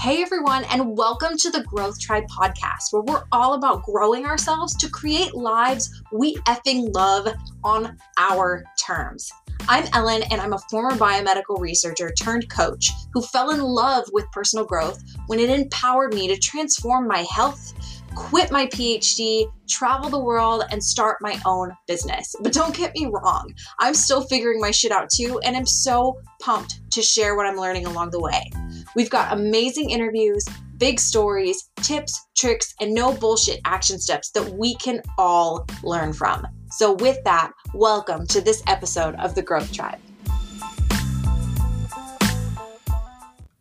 Hey everyone, and welcome to the Growth Tribe podcast, where we're all about growing ourselves to create lives we effing love on our terms. I'm Ellen, and I'm a former biomedical researcher turned coach who fell in love with personal growth when it empowered me to transform my health, quit my PhD, travel the world, and start my own business. But don't get me wrong, I'm still figuring my shit out too, and I'm so pumped to share what I'm learning along the way. We've got amazing interviews, big stories, tips, tricks, and no bullshit action steps that we can all learn from. So, with that, welcome to this episode of the Growth Tribe.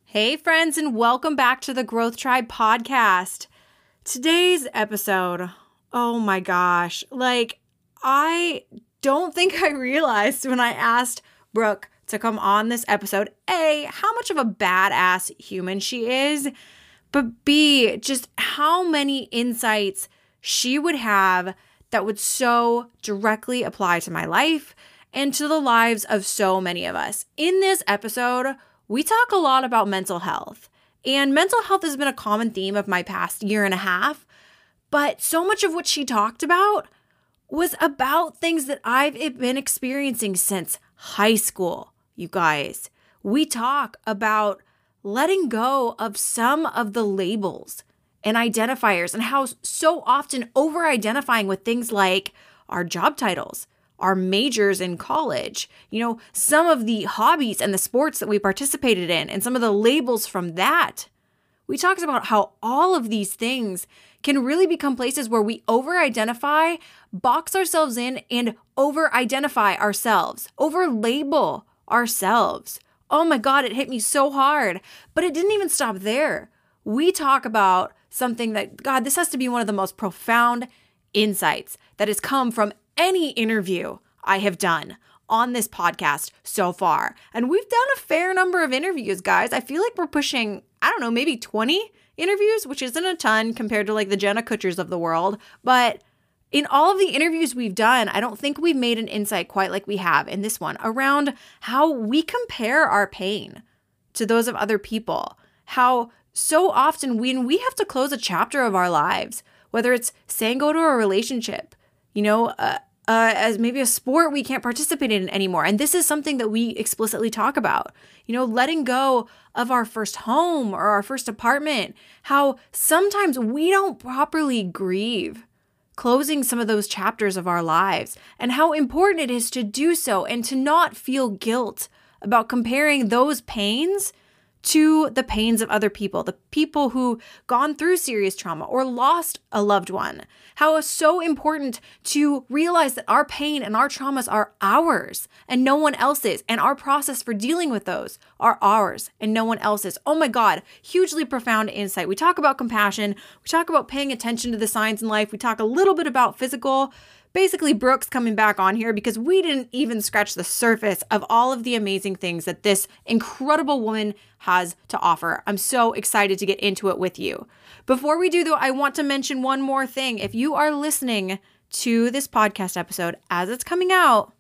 Hey, friends, and welcome back to the Growth Tribe podcast. Today's episode, oh my gosh, like, I don't think I realized when I asked Brooke to come on this episode. A, how much of a badass human she is, but B, just how many insights she would have that would so directly apply to my life and to the lives of so many of us. In this episode, we talk a lot about mental health. And mental health has been a common theme of my past year and a half. But so much of what she talked about was about things that I've been experiencing since high school you guys. We talk about letting go of some of the labels and identifiers and how so often over identifying with things like our job titles, our majors in college, you know, some of the hobbies and the sports that we participated in, and some of the labels from that. We talked about how all of these things can really become places where we over identify, box ourselves in, and over identify ourselves, over label ourselves. Oh my God, it hit me so hard. But it didn't even stop there. We talk about something that, God, this has to be one of the most profound insights that has come from any interview I have done on this podcast so far. And we've done a fair number of interviews, guys. I feel like we're pushing, I don't know, maybe 20 interviews, which isn't a ton compared to like the Jenna Kutchers of the world. But in all of the interviews we've done, I don't think we've made an insight quite like we have in this one around how we compare our pain to those of other people. How so often when we have to close a chapter of our lives, whether it's saying go to a relationship, you know, uh, uh, as maybe a sport we can't participate in anymore. And this is something that we explicitly talk about. You know, letting go of our first home or our first apartment, how sometimes we don't properly grieve closing some of those chapters of our lives, and how important it is to do so and to not feel guilt about comparing those pains to the pains of other people, the people who gone through serious trauma or lost a loved one. How it's so important to realize that our pain and our traumas are ours and no one else's, and our process for dealing with those are ours and no one else's. Oh my God, hugely profound insight. We talk about compassion, we talk about paying attention to the signs in life, we talk a little bit about physical basically Brooks coming back on here because we didn't even scratch the surface of all of the amazing things that this incredible woman has to offer. I'm so excited to get into it with you. Before we do, though, I want to mention one more thing. If you are listening to this podcast episode as it's coming out,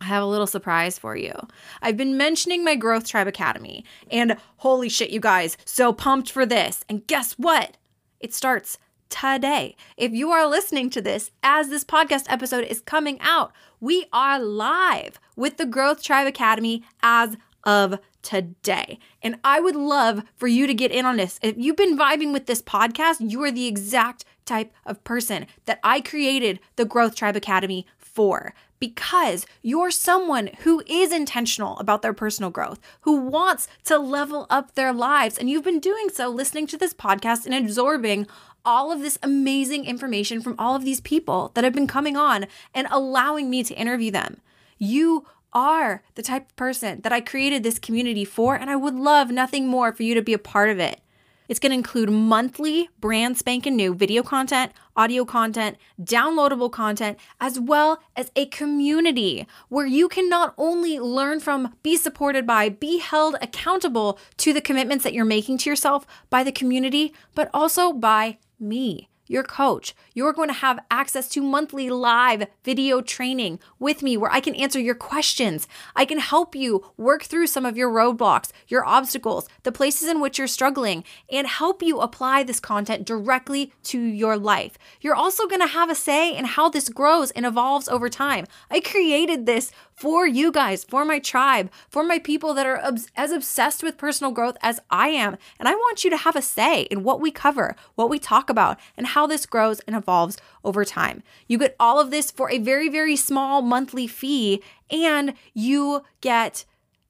I have a little surprise for you. I've been mentioning my Growth Tribe Academy, and holy shit, you guys, so pumped for this. And guess what? It starts today. If you are listening to this as this podcast episode is coming out, we are live with the Growth Tribe Academy as of today. And I would love for you to get in on this. If you've been vibing with this podcast, you are the exact type of person that I created the Growth Tribe Academy for because you're someone who is intentional about their personal growth, who wants to level up their lives. And you've been doing so listening to this podcast and absorbing all of this amazing information from all of these people that have been coming on and allowing me to interview them. You are the type of person that I created this community for, and I would love nothing more for you to be a part of it. It's going to include monthly brand spanking new video content, audio content, downloadable content, as well as a community where you can not only learn from, be supported by, be held accountable to the commitments that you're making to yourself by the community, but also by me your coach. You're going to have access to monthly live video training with me where I can answer your questions. I can help you work through some of your roadblocks, your obstacles, the places in which you're struggling, and help you apply this content directly to your life. You're also going to have a say in how this grows and evolves over time. I created this for you guys, for my tribe, for my people that are as obsessed with personal growth as I am. And I want you to have a say in what we cover, what we talk about, and how this grows and evolves over time. You get all of this for a very, very small monthly fee, and you get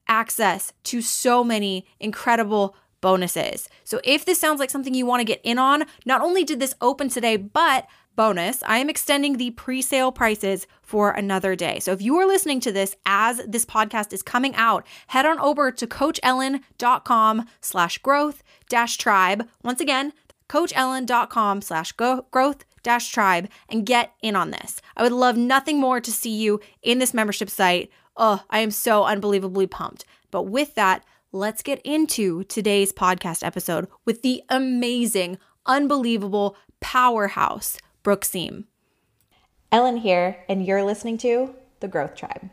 access to so many incredible bonuses. So if this sounds like something you want to get in on, not only did this open today, but bonus, I am extending the pre-sale prices for another day. So if you are listening to this as this podcast is coming out, head on over to coachellen.com slash growth dash tribe. Once again, coachellen.com slash growth dash tribe and get in on this. I would love nothing more to see you in this membership site. Oh, I am so unbelievably pumped. But with that, let's get into today's podcast episode with the amazing, unbelievable powerhouse Brooke Siem. Ellen here, and you're listening to The Growth Tribe.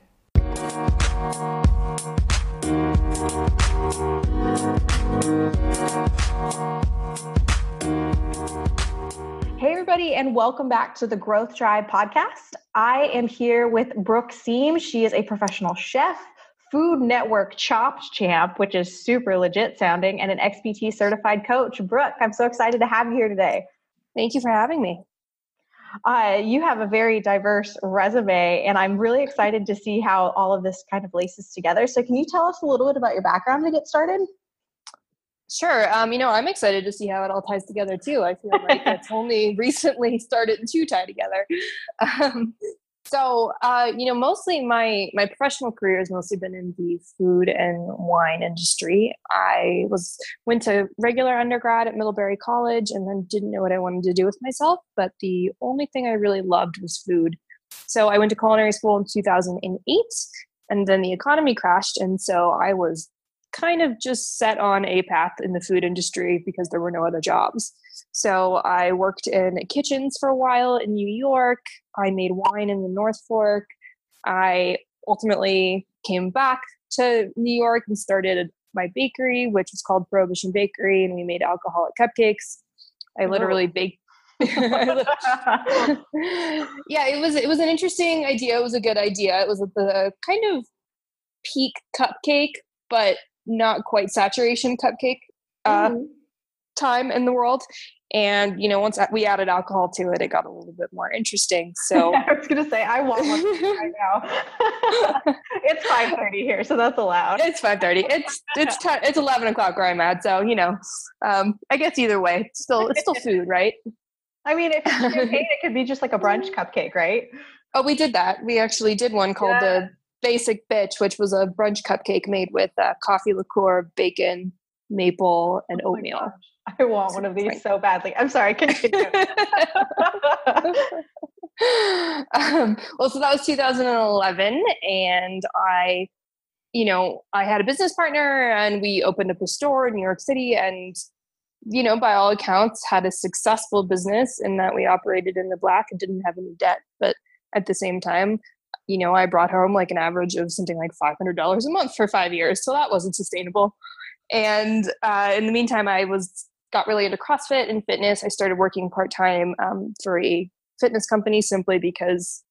Hey, everybody, and welcome back to the Growth Tribe podcast. I am here with Brooke Siem. She is a professional chef, Food Network Chopped Champ, which is super legit sounding, and an XPT certified coach. Brooke, I'm so excited to have you here today. Thank you for having me. Uh, you have a very diverse resume, and I'm really excited to see how all of this kind of laces together. So, can you tell us a little bit about your background to get started? Sure. Um, you know, I'm excited to see how it all ties together too. I feel like it's only recently started to tie together. Um, so uh, you know mostly my my professional career has mostly been in the food and wine industry. I was went to regular undergrad at middlebury college and then didn't know what i wanted to do with myself but the only thing i really loved was food. So i went to culinary school in 2008 and then the economy crashed and so i was kind of just set on a path in the food industry because there were no other jobs so I worked in kitchens for a while in New York. I made wine in the North Fork. I ultimately came back to New York and started my bakery, which was called Prohibition Bakery, and we made alcoholic cupcakes. I literally oh. baked. yeah, it was it was an interesting idea. It was a good idea. It was the kind of peak cupcake, but not quite saturation cupcake uh, mm-hmm. Time in the world. And you know once we added alcohol to it it got a little bit more interesting. So i was gonna say i want one right now. It's 5.30 here so that's allowed. It's 5.30 it's it's t- it's 11 o'clock where i'm at so you know um, i guess either way it's still it's still food right? I mean if it could be just like a brunch cupcake right? Oh we did that. We actually did one called yeah. the basic bitch which was a brunch cupcake made with uh, coffee liqueur bacon maple and oh oatmeal I want one of these so badly. I'm sorry, continue. um, well, so that was 2011, and I, you know, I had a business partner, and we opened up a store in New York City, and you know, by all accounts, had a successful business in that we operated in the black and didn't have any debt. But at the same time, you know, I brought home like an average of something like $500 a month for five years. So that wasn't sustainable. And uh, in the meantime, I was got really into CrossFit and fitness. I started working part time um, for a fitness company simply because,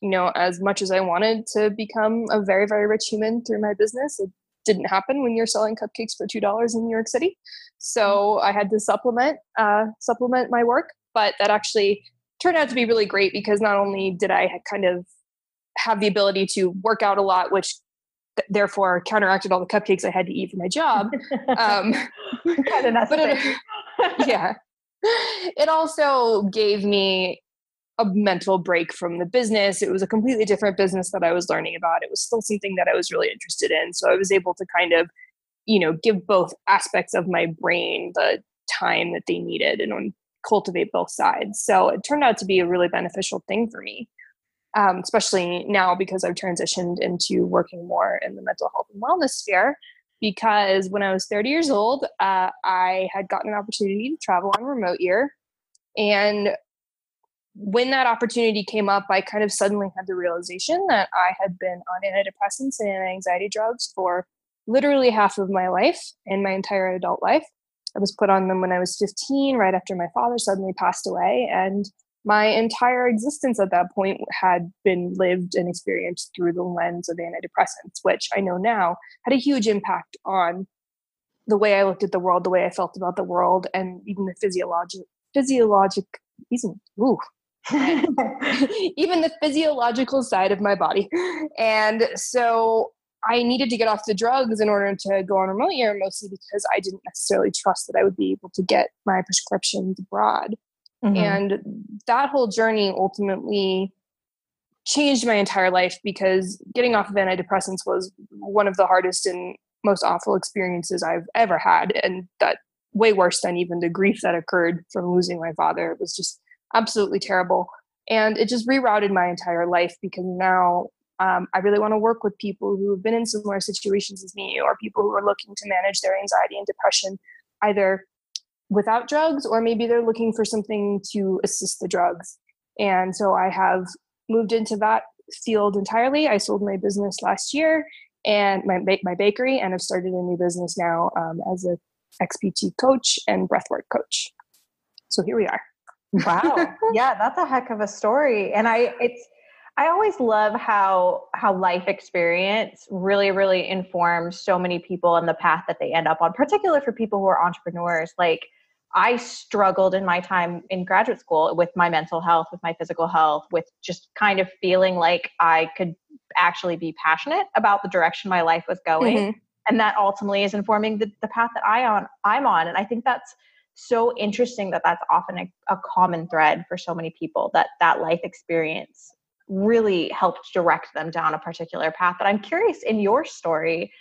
you know, as much as I wanted to become a very, very rich human through my business, it didn't happen when you're selling cupcakes for two dollars in New York City. So I had to supplement uh, supplement my work, but that actually turned out to be really great because not only did I kind of have the ability to work out a lot, which therefore counteracted all the cupcakes I had to eat for my job. Um, kind of but it, yeah, it also gave me a mental break from the business. It was a completely different business that I was learning about. It was still something that I was really interested in. So I was able to kind of, you know, give both aspects of my brain the time that they needed and cultivate both sides. So it turned out to be a really beneficial thing for me um, especially now because I've transitioned into working more in the mental health and wellness sphere. Because when I was 30 years old, uh, I had gotten an opportunity to travel on remote year. And when that opportunity came up, I kind of suddenly had the realization that I had been on antidepressants and anxiety drugs for literally half of my life and my entire adult life. I was put on them when I was 15, right after my father suddenly passed away. And my entire existence at that point had been lived and experienced through the lens of antidepressants, which I know now had a huge impact on the way I looked at the world, the way I felt about the world, and even the physiologic physiologic even ooh, even the physiological side of my body. And so I needed to get off the drugs in order to go on remote year, mostly because I didn't necessarily trust that I would be able to get my prescriptions abroad. Mm-hmm. And that whole journey ultimately changed my entire life because getting off of antidepressants was one of the hardest and most awful experiences I've ever had. And that way worse than even the grief that occurred from losing my father. It was just absolutely terrible. And it just rerouted my entire life because now um, I really want to work with people who have been in similar situations as me or people who are looking to manage their anxiety and depression either without drugs or maybe they're looking for something to assist the drugs. And so I have moved into that field entirely. I sold my business last year and my, my bakery and I've started a new business now um, as a XPT coach and breathwork coach. So here we are. wow. Yeah, that's a heck of a story. And I it's I always love how how life experience really really informs so many people and the path that they end up on, particularly for people who are entrepreneurs. Like I struggled in my time in graduate school with my mental health, with my physical health, with just kind of feeling like I could actually be passionate about the direction my life was going. Mm-hmm and that ultimately is informing the, the path that I on I'm on. And I think that's so interesting that that's often a, a common thread for so many people that that life experience really helped direct them down a particular path. But I'm curious in your story.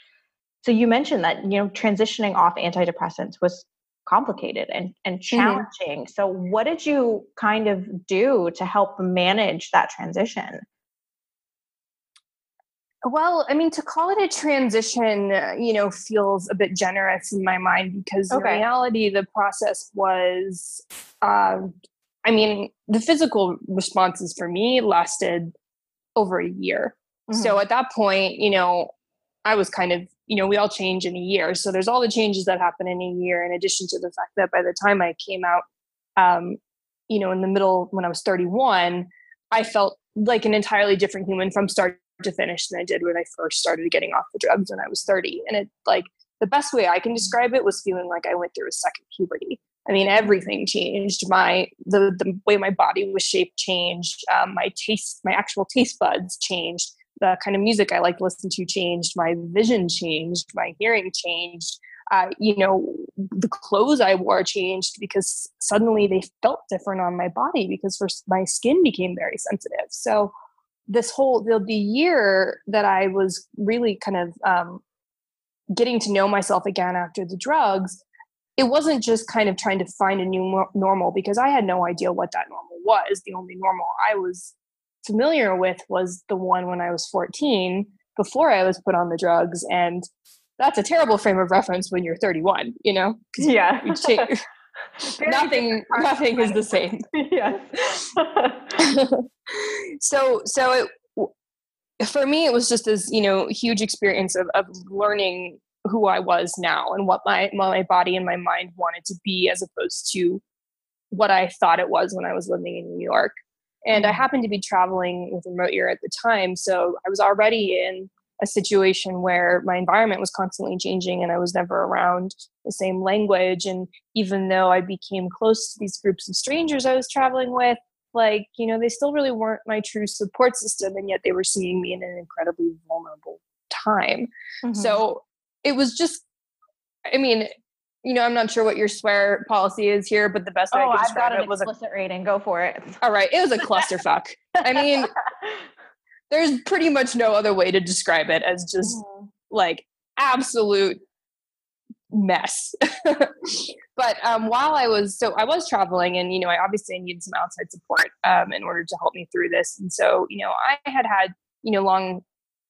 So you mentioned that you know transitioning off antidepressants was complicated and and mm-hmm. challenging. Mm-hmm. So what did you kind of do to help manage that transition? Well, I mean, to call it a transition, uh, you know, feels a bit generous in my mind because okay. in reality, the process was, uh, I mean, the physical responses for me lasted over a year. Mm-hmm. So at that point, you know, I was kind of, you know, we all change in a year. So there's all the changes that happen in a year, in addition to the fact that by the time I came out, um, you know, in the middle when I was 31, I felt like an entirely different human from start to finish than I did when I first started getting off the drugs when I was 30. And it like the best way I can describe it was feeling like I went through a second puberty. I mean, everything changed. My the the way my body was shaped changed. Um, my taste, my actual taste buds changed. The kind of music I like to listen to changed. My vision changed. My hearing changed. Uh, you know, the clothes I wore changed because suddenly they felt different on my body because first my skin became very sensitive. So this whole the, the year that I was really kind of um, getting to know myself again after the drugs, it wasn't just kind of trying to find a new normal because I had no idea what that normal was. The only normal I was familiar with was the one when I was 14 before I was put on the drugs. And that's a terrible frame of reference when you're 31, you know? Yeah. nothing nothing is the same yes so so it for me it was just this you know huge experience of, of learning who i was now and what my my body and my mind wanted to be as opposed to what i thought it was when i was living in new york and i mm-hmm. happened to be traveling with remote year at the time so i was already in a situation where my environment was constantly changing and I was never around the same language. And even though I became close to these groups of strangers I was traveling with, like, you know, they still really weren't my true support system. And yet they were seeing me in an incredibly vulnerable time. Mm-hmm. So it was just, I mean, you know, I'm not sure what your swear policy is here, but the best way oh, I can describe I've got it was explicit a rating. Go for it. All right, it was a clusterfuck. I mean, there's pretty much no other way to describe it as just mm-hmm. like absolute mess. but um, while I was so I was traveling, and you know, I obviously needed some outside support um, in order to help me through this. And so, you know, I had had you know long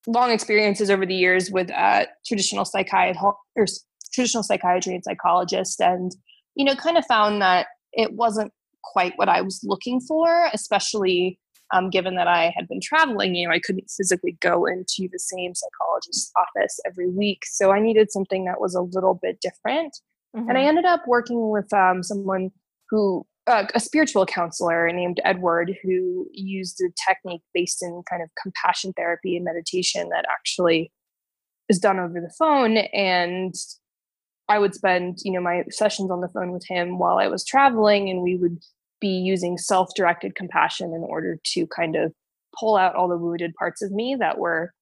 long experiences over the years with uh, traditional psychiatry or traditional psychiatry and psychologists, and you know, kind of found that it wasn't quite what I was looking for, especially um, given that I had been traveling. You know, I couldn't physically go into the same psychologist's office every week. So I needed something that was a little bit different. Mm-hmm. And I mm-hmm. ended up working with um, someone who, uh, a spiritual counselor named Edward, who used a technique based in kind of compassion therapy and meditation that actually is done over the phone. And I would spend, you know, my sessions on the phone with him while I was traveling, and we would be using self-directed compassion in order to kind of pull out all the wounded parts of me that were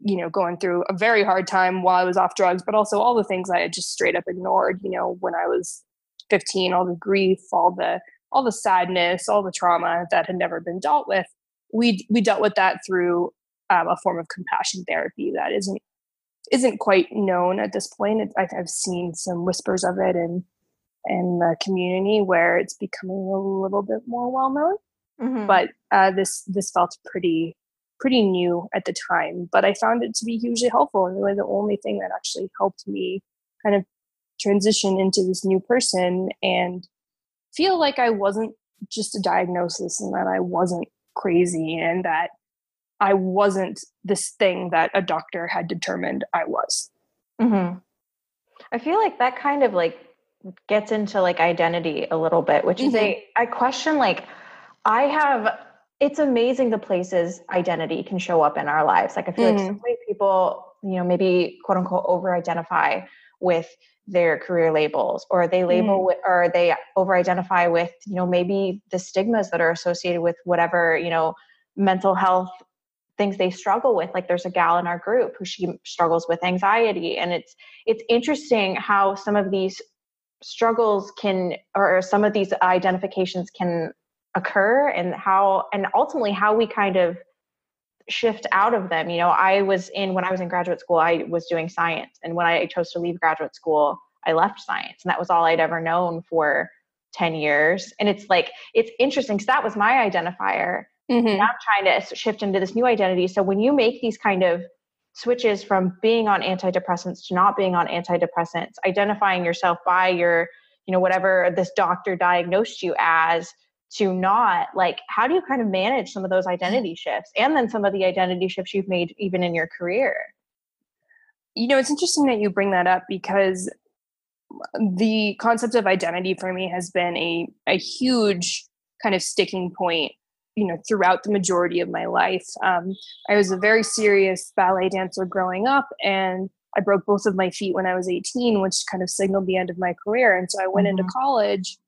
you know going through a very hard time while i was off drugs but also all the things i had just straight up ignored you know when i was 15 all the grief all the all the sadness all the trauma that had never been dealt with. We we dealt with that through um, a form of compassion therapy that isn't isn't quite known at this point it, I've, I've seen some whispers of it and in the community where it's becoming a little bit more well known. Mm-hmm. But uh, this this felt pretty pretty new at the time, but I found it to be hugely helpful and really the only thing that actually helped me kind of transition into this new person and feel like I wasn't just a diagnosis and that I wasn't crazy and that I wasn't this thing that a doctor had determined I was. Mm-hmm. I feel like that kind of like gets into like identity a little bit, which mm-hmm. is a mm-hmm. I question like I have it's amazing the places identity can show up in our lives. Like I feel mm-hmm. like so mm-hmm. many people, you know, maybe quote unquote over identify with their career labels or they label with or they over identify with, you know, maybe the stigmas that are associated with whatever, you know, mental health things they struggle with like there's a gal in our group who she struggles with anxiety and it's it's interesting how some of these struggles can or some of these identifications can occur and how and ultimately how we kind of shift out of them. You know i was in when i was in graduate school i was doing science and when i chose to leave graduate school i left science and that was all i'd ever known for 10 years. And it's like it's interesting because that was my identifier mm-hmm. now i'm trying to shift into this new identity so when you make these kind of switches from being on antidepressants to not being on antidepressants identifying yourself by your you know whatever this doctor diagnosed you as to not like how do you kind of manage some of those identity shifts and then some of the identity shifts you've made even in your career you know it's interesting that you bring that up because the concept of identity for me has been a, a huge kind of sticking point you know throughout the majority of my life um, i was a very serious ballet dancer growing up and i broke both of my feet when i was 18 which kind of signaled the end of my career and so i went mm-hmm. into college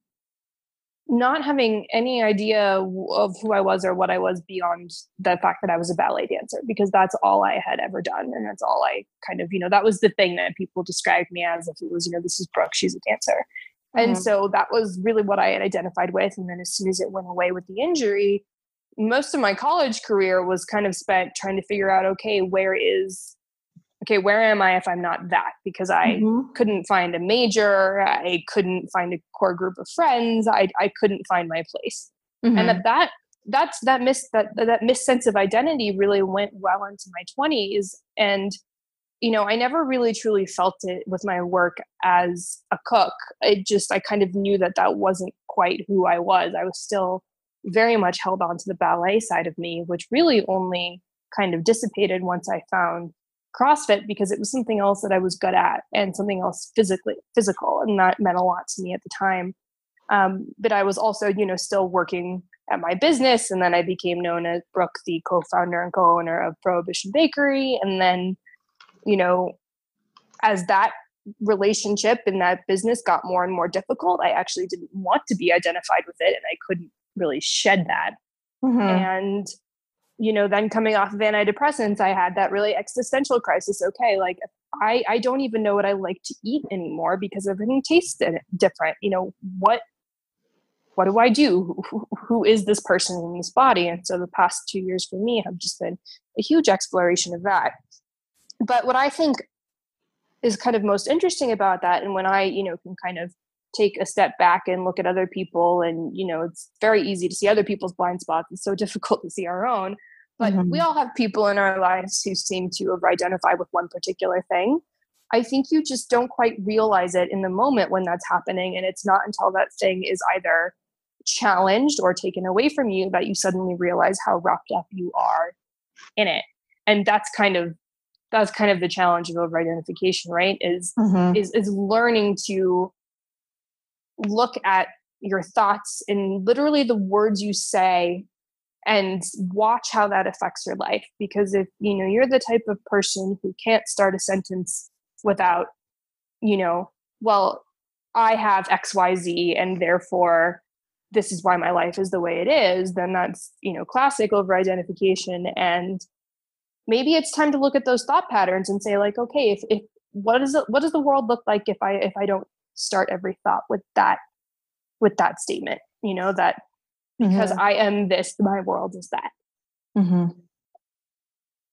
not having any idea of who i was or what i was beyond the fact that i was a ballet dancer because that's all i had ever done and that's all i kind of you know that was the thing that people described me as if it was you know this is brooke she's a dancer and mm-hmm. so that was really what I had identified with. And then as soon as it went away with the injury, most of my college career was kind of spent trying to figure out okay where is okay where am i if i'm not that? Because i mm-hmm. couldn't find a major i couldn't find a core group of friends i, I couldn't find my place. Mm-hmm. and that that that's that miss that that miss sense of identity really went well into my 20s and you know i never really truly felt it with my work as a cook. It just i kind of knew that that wasn't quite who i was. I was still very much held on to the ballet side of me, which really only kind of dissipated once I found CrossFit because it was something else that I was good at and something else physically physical, and that meant a lot to me at the time. Um, but I was also, you know, still working at my business, and then I became known as Brooke, the co-founder and co-owner of Prohibition Bakery, and then, you know, as that relationship and that business got more and more difficult, I actually didn't want to be identified with it, and I couldn't really shed that. Mm-hmm. And, you know, then coming off of antidepressants, I had that really existential crisis. Okay, like I, I don't even know what I like to eat anymore because everything tastes different. You know, what what do I do? Who, who is this person in this body? And so the past two years for me have just been a huge exploration of that. But what I think is kind of most interesting about that, and when I, you know, can kind of take a step back and look at other people and you know it's very easy to see other people's blind spots. It's so difficult to see our own. But mm-hmm. we all have people in our lives who seem to have identified with one particular thing. I think you just don't quite realize it in the moment when that's happening and it's not until that thing is either challenged or taken away from you that you suddenly realize how wrapped up you are in it. And that's kind of that's kind of the challenge of over identification right? Is mm-hmm. is is learning to look at your thoughts and literally the words you say and watch how that affects your life. Because if you know you're the type of person who can't start a sentence without you know well i have xyz and therefore this is why my life is the way it is then that's you know classic over identification and maybe it's time to look at those thought patterns and say like okay if, if what is it what does the world look like if i if i don't start every thought with that with that statement you know that because mm-hmm. i am this my world is that mm-hmm.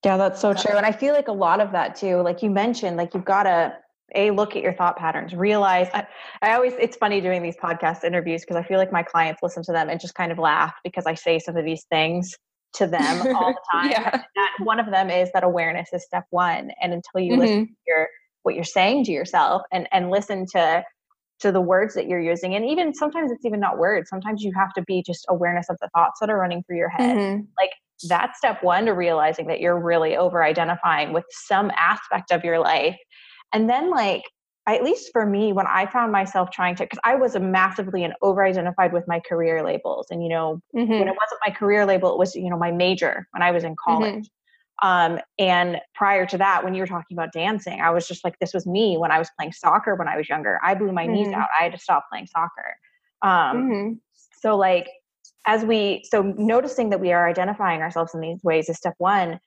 yeah that's so true and i feel like a lot of that too like you mentioned like you've got to a look at your thought patterns realize I, I always it's funny doing these podcast interviews because i feel like my clients listen to them and just kind of laugh because i say some of these things to them all the time. yeah. That one of them is that awareness is step one. And until you mm-hmm. listen to your what you're saying to yourself and and listen to to the words that you're using and even sometimes it's even not words sometimes you have to be just awareness of the thoughts that are running through your head mm-hmm. like that's step one to realizing that you're really over identifying with some aspect of your life and then like at least for me, when I found myself trying to, because I was a massively and over identified with my career labels. And, you know, mm-hmm. when it wasn't my career label, it was, you know, my major when I was in mm-hmm. college. Um, and prior to that, when you were talking about dancing, I was just like, this was me when I was playing soccer when I was younger. I blew my mm-hmm. knees out. I had to stop playing soccer. Um, mm-hmm. so, like, as we, so noticing that we are identifying ourselves in these ways is step one.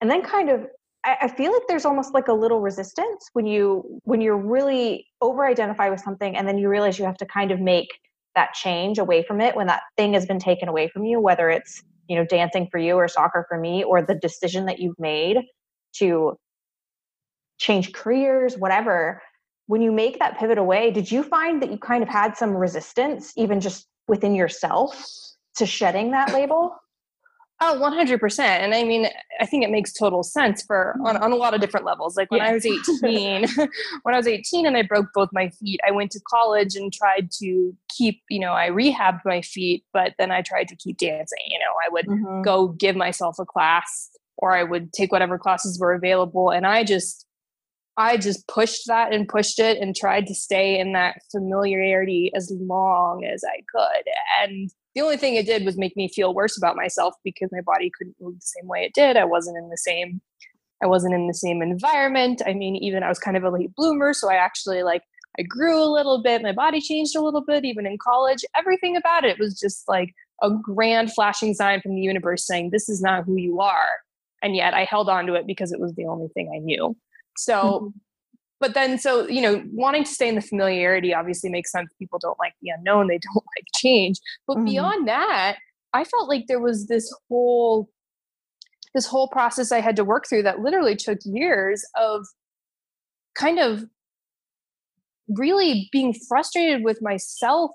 And then kind of I, feel like there's almost like a little resistance when you when you're really over identify with something and then you realize you have to kind of make that change away from it when that thing has been taken away from you whether it's you know dancing for you or soccer for me or the decision that you've made to change careers whatever when you make that pivot away did you find that you kind of had some resistance even just within yourself to shedding that label Oh, 100%. And I mean, I think it makes total sense for on, on a lot of different levels. Like when yeah. I was 18, when I was 18 and I broke both my feet, I went to college and tried to keep, you know, I rehabbed my feet, but then I tried to keep dancing. You know, I would mm-hmm. go give myself a class or I would take whatever classes were available. And I just, I just pushed that and pushed it and tried to stay in that familiarity as long as I could. And the only thing it did was make me feel worse about myself because my body couldn't move the same way it did. I wasn't in the same I wasn't in the same environment. I mean, even I was kind of a late bloomer, so I actually like I grew a little bit, my body changed a little bit even in college. Everything about it was just like a grand flashing sign from the universe saying this is not who you are. And yet I held on to it because it was the only thing I knew. So mm-hmm but then so you know wanting to stay in the familiarity obviously makes sense people don't like the unknown they don't like change but mm-hmm. beyond that i felt like there was this whole this whole process i had to work through that literally took years of kind of really being frustrated with myself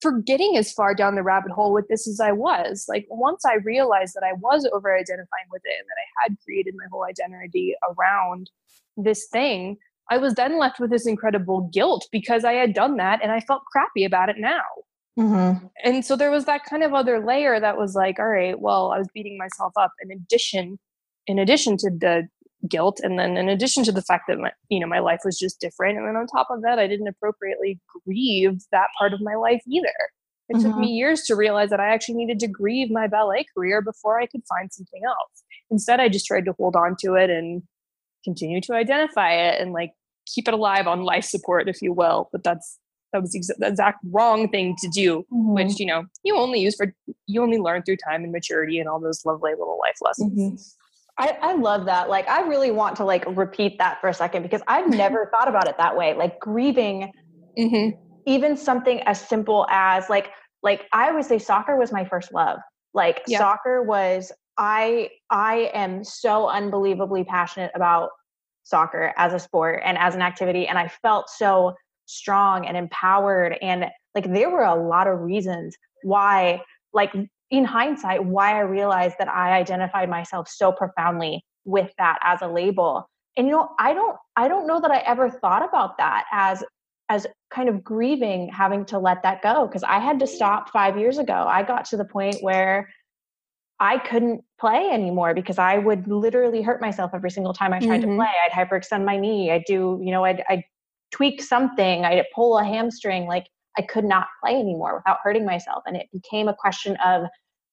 for getting as far down the rabbit hole with this as I was. Like once I realized that I was over identifying with it and that I had created my whole identity around this thing, I was then left with this incredible guilt because I had done that and I felt crappy about it now. Mm-hmm. And so there was that kind of other layer that was like, all right, well, I was beating myself up in addition, in addition to the guilt, and then in addition to the fact that my, you know, my life was just different, and then on top of that, I didn't appropriately grieve that part of my life either. It mm-hmm. took me years to realize that I actually needed to grieve my ballet career before I could find something else. Instead, I just tried to hold on to it and continue to identify it and like keep it alive on life support, if you will. But that's that was the exact wrong thing to do, mm-hmm. which you know you only use for you only learn through time and maturity and all those lovely little life lessons. Mm-hmm. I, I love that. Like, I really want to like repeat that for a second because I've never thought about it that way. Like grieving, mm-hmm. even something as simple as like, like I always say, soccer was my first love. Like, yeah. soccer was I. I am so unbelievably passionate about soccer as a sport and as an activity and i felt so strong and empowered and like there were a lot of reasons why like in hindsight why i realized that i identified myself so profoundly with that as a label and you know i don't i don't know that i ever thought about that as as kind of grieving having to let that go because I had to stop five years ago. I got to the point where I couldn't play anymore because I would literally hurt myself every single time I tried mm-hmm. to play. I'd hyperextend my knee. I'd do, you know, I'd, I'd tweak something. I'd pull a hamstring. Like I could not play anymore without hurting myself. And it became a question of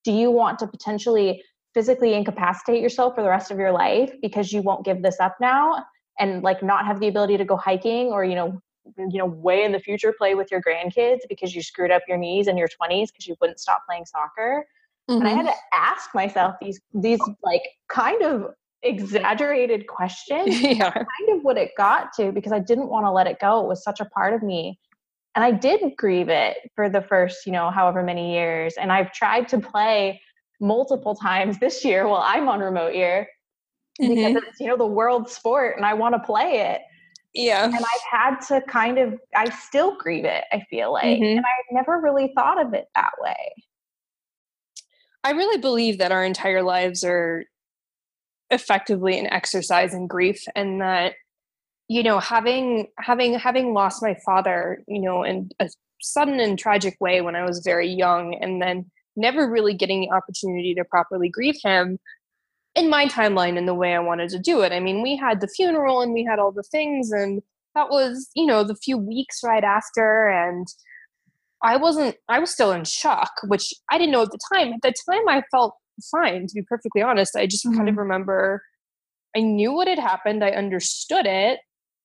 do you want to potentially physically incapacitate yourself for the rest of your life because you won't give this up now and like not have the ability to go hiking or, you know, you know, way in the future play with your grandkids because you screwed up your knees in your 20s because you wouldn't stop playing soccer Mm-hmm. And I had mm-hmm. to ask myself these these like kind of exaggerated questions. yeah. Kind of what it got to because I didn't want to let it go. It was such a part of me. And I did grieve it for the first, you know, however many years. And I've tried to play multiple times this year while I'm on remote year mm-hmm. because it's, you know, the world sport and I want to play it. Yeah. And I've had to kind of, I still grieve it, I feel like. Mm-hmm. And I never really thought of it that way. I really believe that our entire lives are effectively an exercise in grief and that you know having having having lost my father you know in a sudden and tragic way when i was very young and then never really getting the opportunity to properly grieve him in my timeline in the way i wanted to do it. I mean we had the funeral and we had all the things and that was you know the few weeks right after and I wasn't, I was still in shock, which I didn't know at the time. At the time, I felt fine, to be perfectly honest. I just mm-hmm. kind of mm-hmm. remember I knew what had happened, I understood it.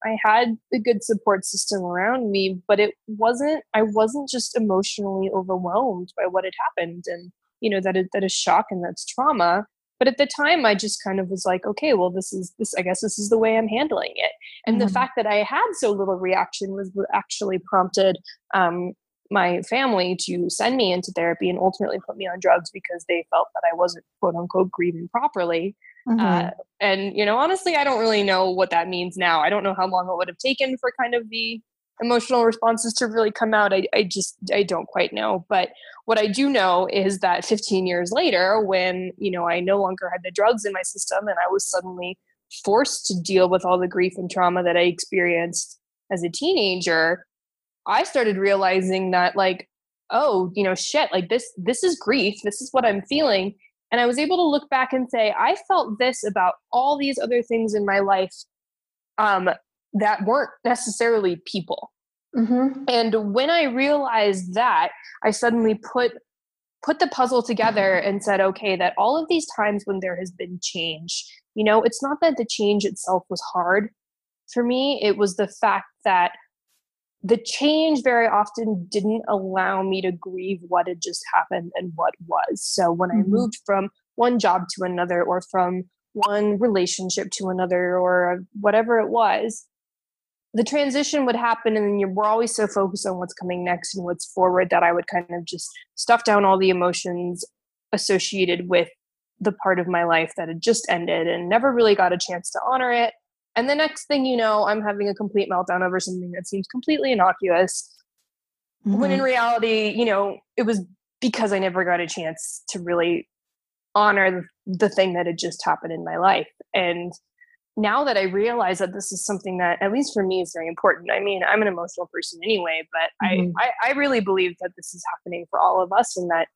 I had a good support system around me, but it wasn't, I wasn't just emotionally overwhelmed by what had happened. And, you know, that is, that is shock and that's trauma. But at the time, I just kind of was like, okay, well, this is this. I guess this is the way I'm handling it. And mm-hmm. the fact that I had so little reaction was actually prompted um, my family to send me into therapy and ultimately put me on drugs because they felt that I wasn't quote unquote grieving properly. Mm-hmm. Uh, and you know, honestly, I don't really know what that means now. I don't know how long it would have taken for kind of the emotional responses to really come out. I, I just I don't quite know. But what I do know is that 15 years later, when you know I no longer had the drugs in my system and I was suddenly forced to deal with all the grief and trauma that I experienced as a teenager, I started realizing that like, oh, you know, shit, like this this is grief. This is what I'm feeling. And I was able to look back and say, I felt this about all these other things in my life um, that weren't necessarily people. Mm-hmm. And when I realized that, I suddenly put put the puzzle together and said, okay, that all of these times when there has been change, you know, it's not that the change itself was hard for me. It was the fact that the change very often didn't allow me to grieve what had just happened and what was. So when mm-hmm. I moved from one job to another or from one relationship to another or whatever it was, the transition would happen and then you we're always so focused on what's coming next and what's forward that I would kind of just stuff down all the emotions associated with the part of my life that had just ended and never really got a chance to honor it and the next thing you know, I'm having a complete meltdown over something that seems completely innocuous. Mm-hmm. When in mm-hmm. reality, you know, it was because I never got a chance to really honor the thing that had just happened in my life. And now that I realize that this is something that, at least for me, is very important. I mean, I'm an emotional person anyway, but mm-hmm. I, I, I really believe that this is happening for all of us and that,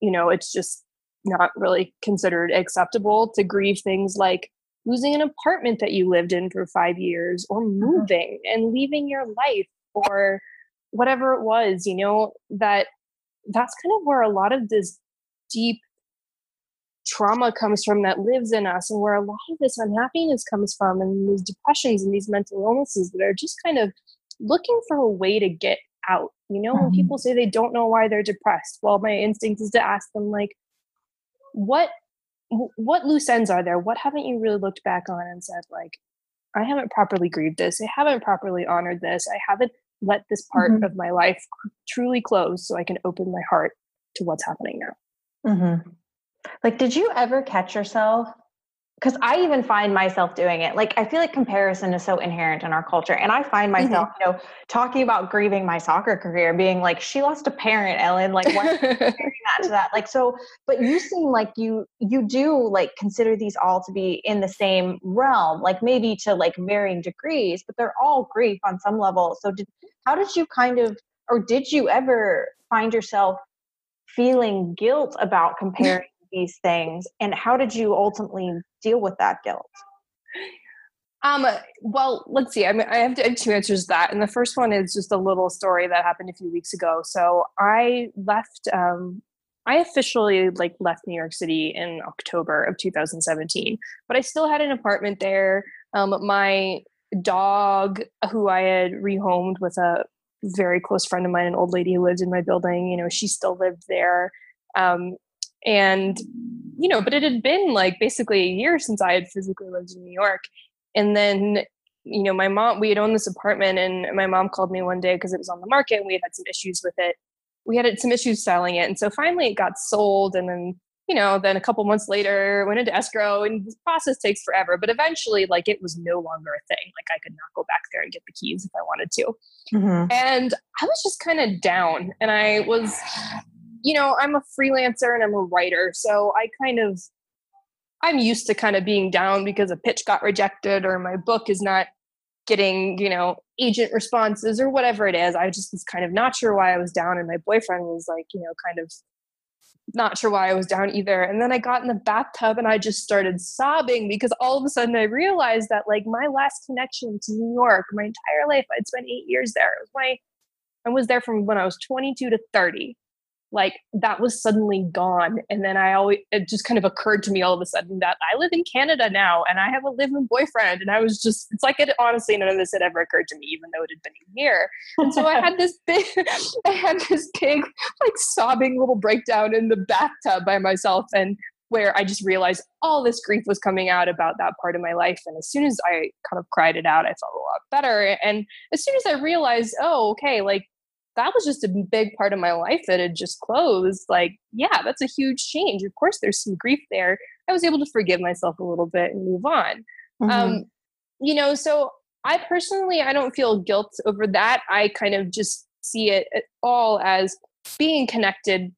you know, it's just not really considered acceptable to grieve things like losing an apartment that you lived in for five years or mm-hmm. moving and leaving your life or whatever it was you know that that's kind of where a lot of this deep trauma comes from that lives in us and where a lot of this unhappiness comes from and these depressions and these mental illnesses that are just kind of looking for a way to get out you know when mm-hmm. people say they don't know why they're depressed well my instinct is to ask them like what what loose ends are there? What haven't you really looked back on and said, like, I haven't properly grieved this. I haven't properly honored this. I haven't let this part mm-hmm. of my life truly close so I can open my heart to what's happening now. Mm-hmm. Like, did you ever catch yourself because I even find myself doing it. Like I feel like comparison is so inherent in our culture, and I find myself, mm-hmm. you know, talking about grieving my soccer career, being like, "She lost a parent, Ellen." Like, why comparing that to that? Like, so, but you seem like you you do like consider these all to be in the same realm, like maybe to like varying degrees, but they're all grief on some level. So, did how did you kind of, or did you ever find yourself feeling guilt about comparing? These things and how did you ultimately deal with that guilt um, well, let's see. I mean, I have, to, have two answers to that. And the first one is just a little story that happened a few weeks ago. So I left, um, I officially like left New York City in October of 2017, but I still had an apartment there. Um, my dog, who I had rehomed with a very close friend of mine, an old lady who lived in my building, you know, she still lived there. Um, and you know but it had been like basically a year since i had physically lived in new york. And then you know my mom we had owned this apartment and my mom called me one day because it was on the market and we had had some issues with it. We had some issues selling it. And so finally it got sold and then you know then a couple months later went into escrow and the process takes forever but eventually like it was no longer a thing. Like i could not go back there and get the keys if i wanted to. Mm-hmm. and i was just kind of down and i was you know, I'm a freelancer and I'm a writer. So I kind of, I'm used to kind of being down because a pitch got rejected or my book is not getting, you know, agent responses or whatever it is. I just was kind of not sure why I was down. And my boyfriend was like, you know, kind of not sure why I was down either. And then I got in the bathtub and I just started sobbing because all of a sudden I realized that like my last connection to New York, my entire life, I'd spent eight years there. It was my I was there from when I was 22 to 30 like that was suddenly gone. And then i always it just kind of occurred to me all of a sudden that i live in canada now and i have a living boyfriend. And i was just it's like it honestly none of this had ever occurred to me even though it had been a year. And so i had this big i had this big like sobbing little breakdown in the bathtub by myself and where i just realized all this grief was coming out about that part of my life. And as soon as i kind of cried it out i felt a lot better. And as soon as i realized oh okay like that was just a big part of my life that had just closed. Like, yeah, that's a huge change. Of course, there's some grief there. I was able to forgive myself a little bit and move on. Mm-hmm. Um, you know, so I personally, I don't feel guilt over that. I kind of just see it all as being connected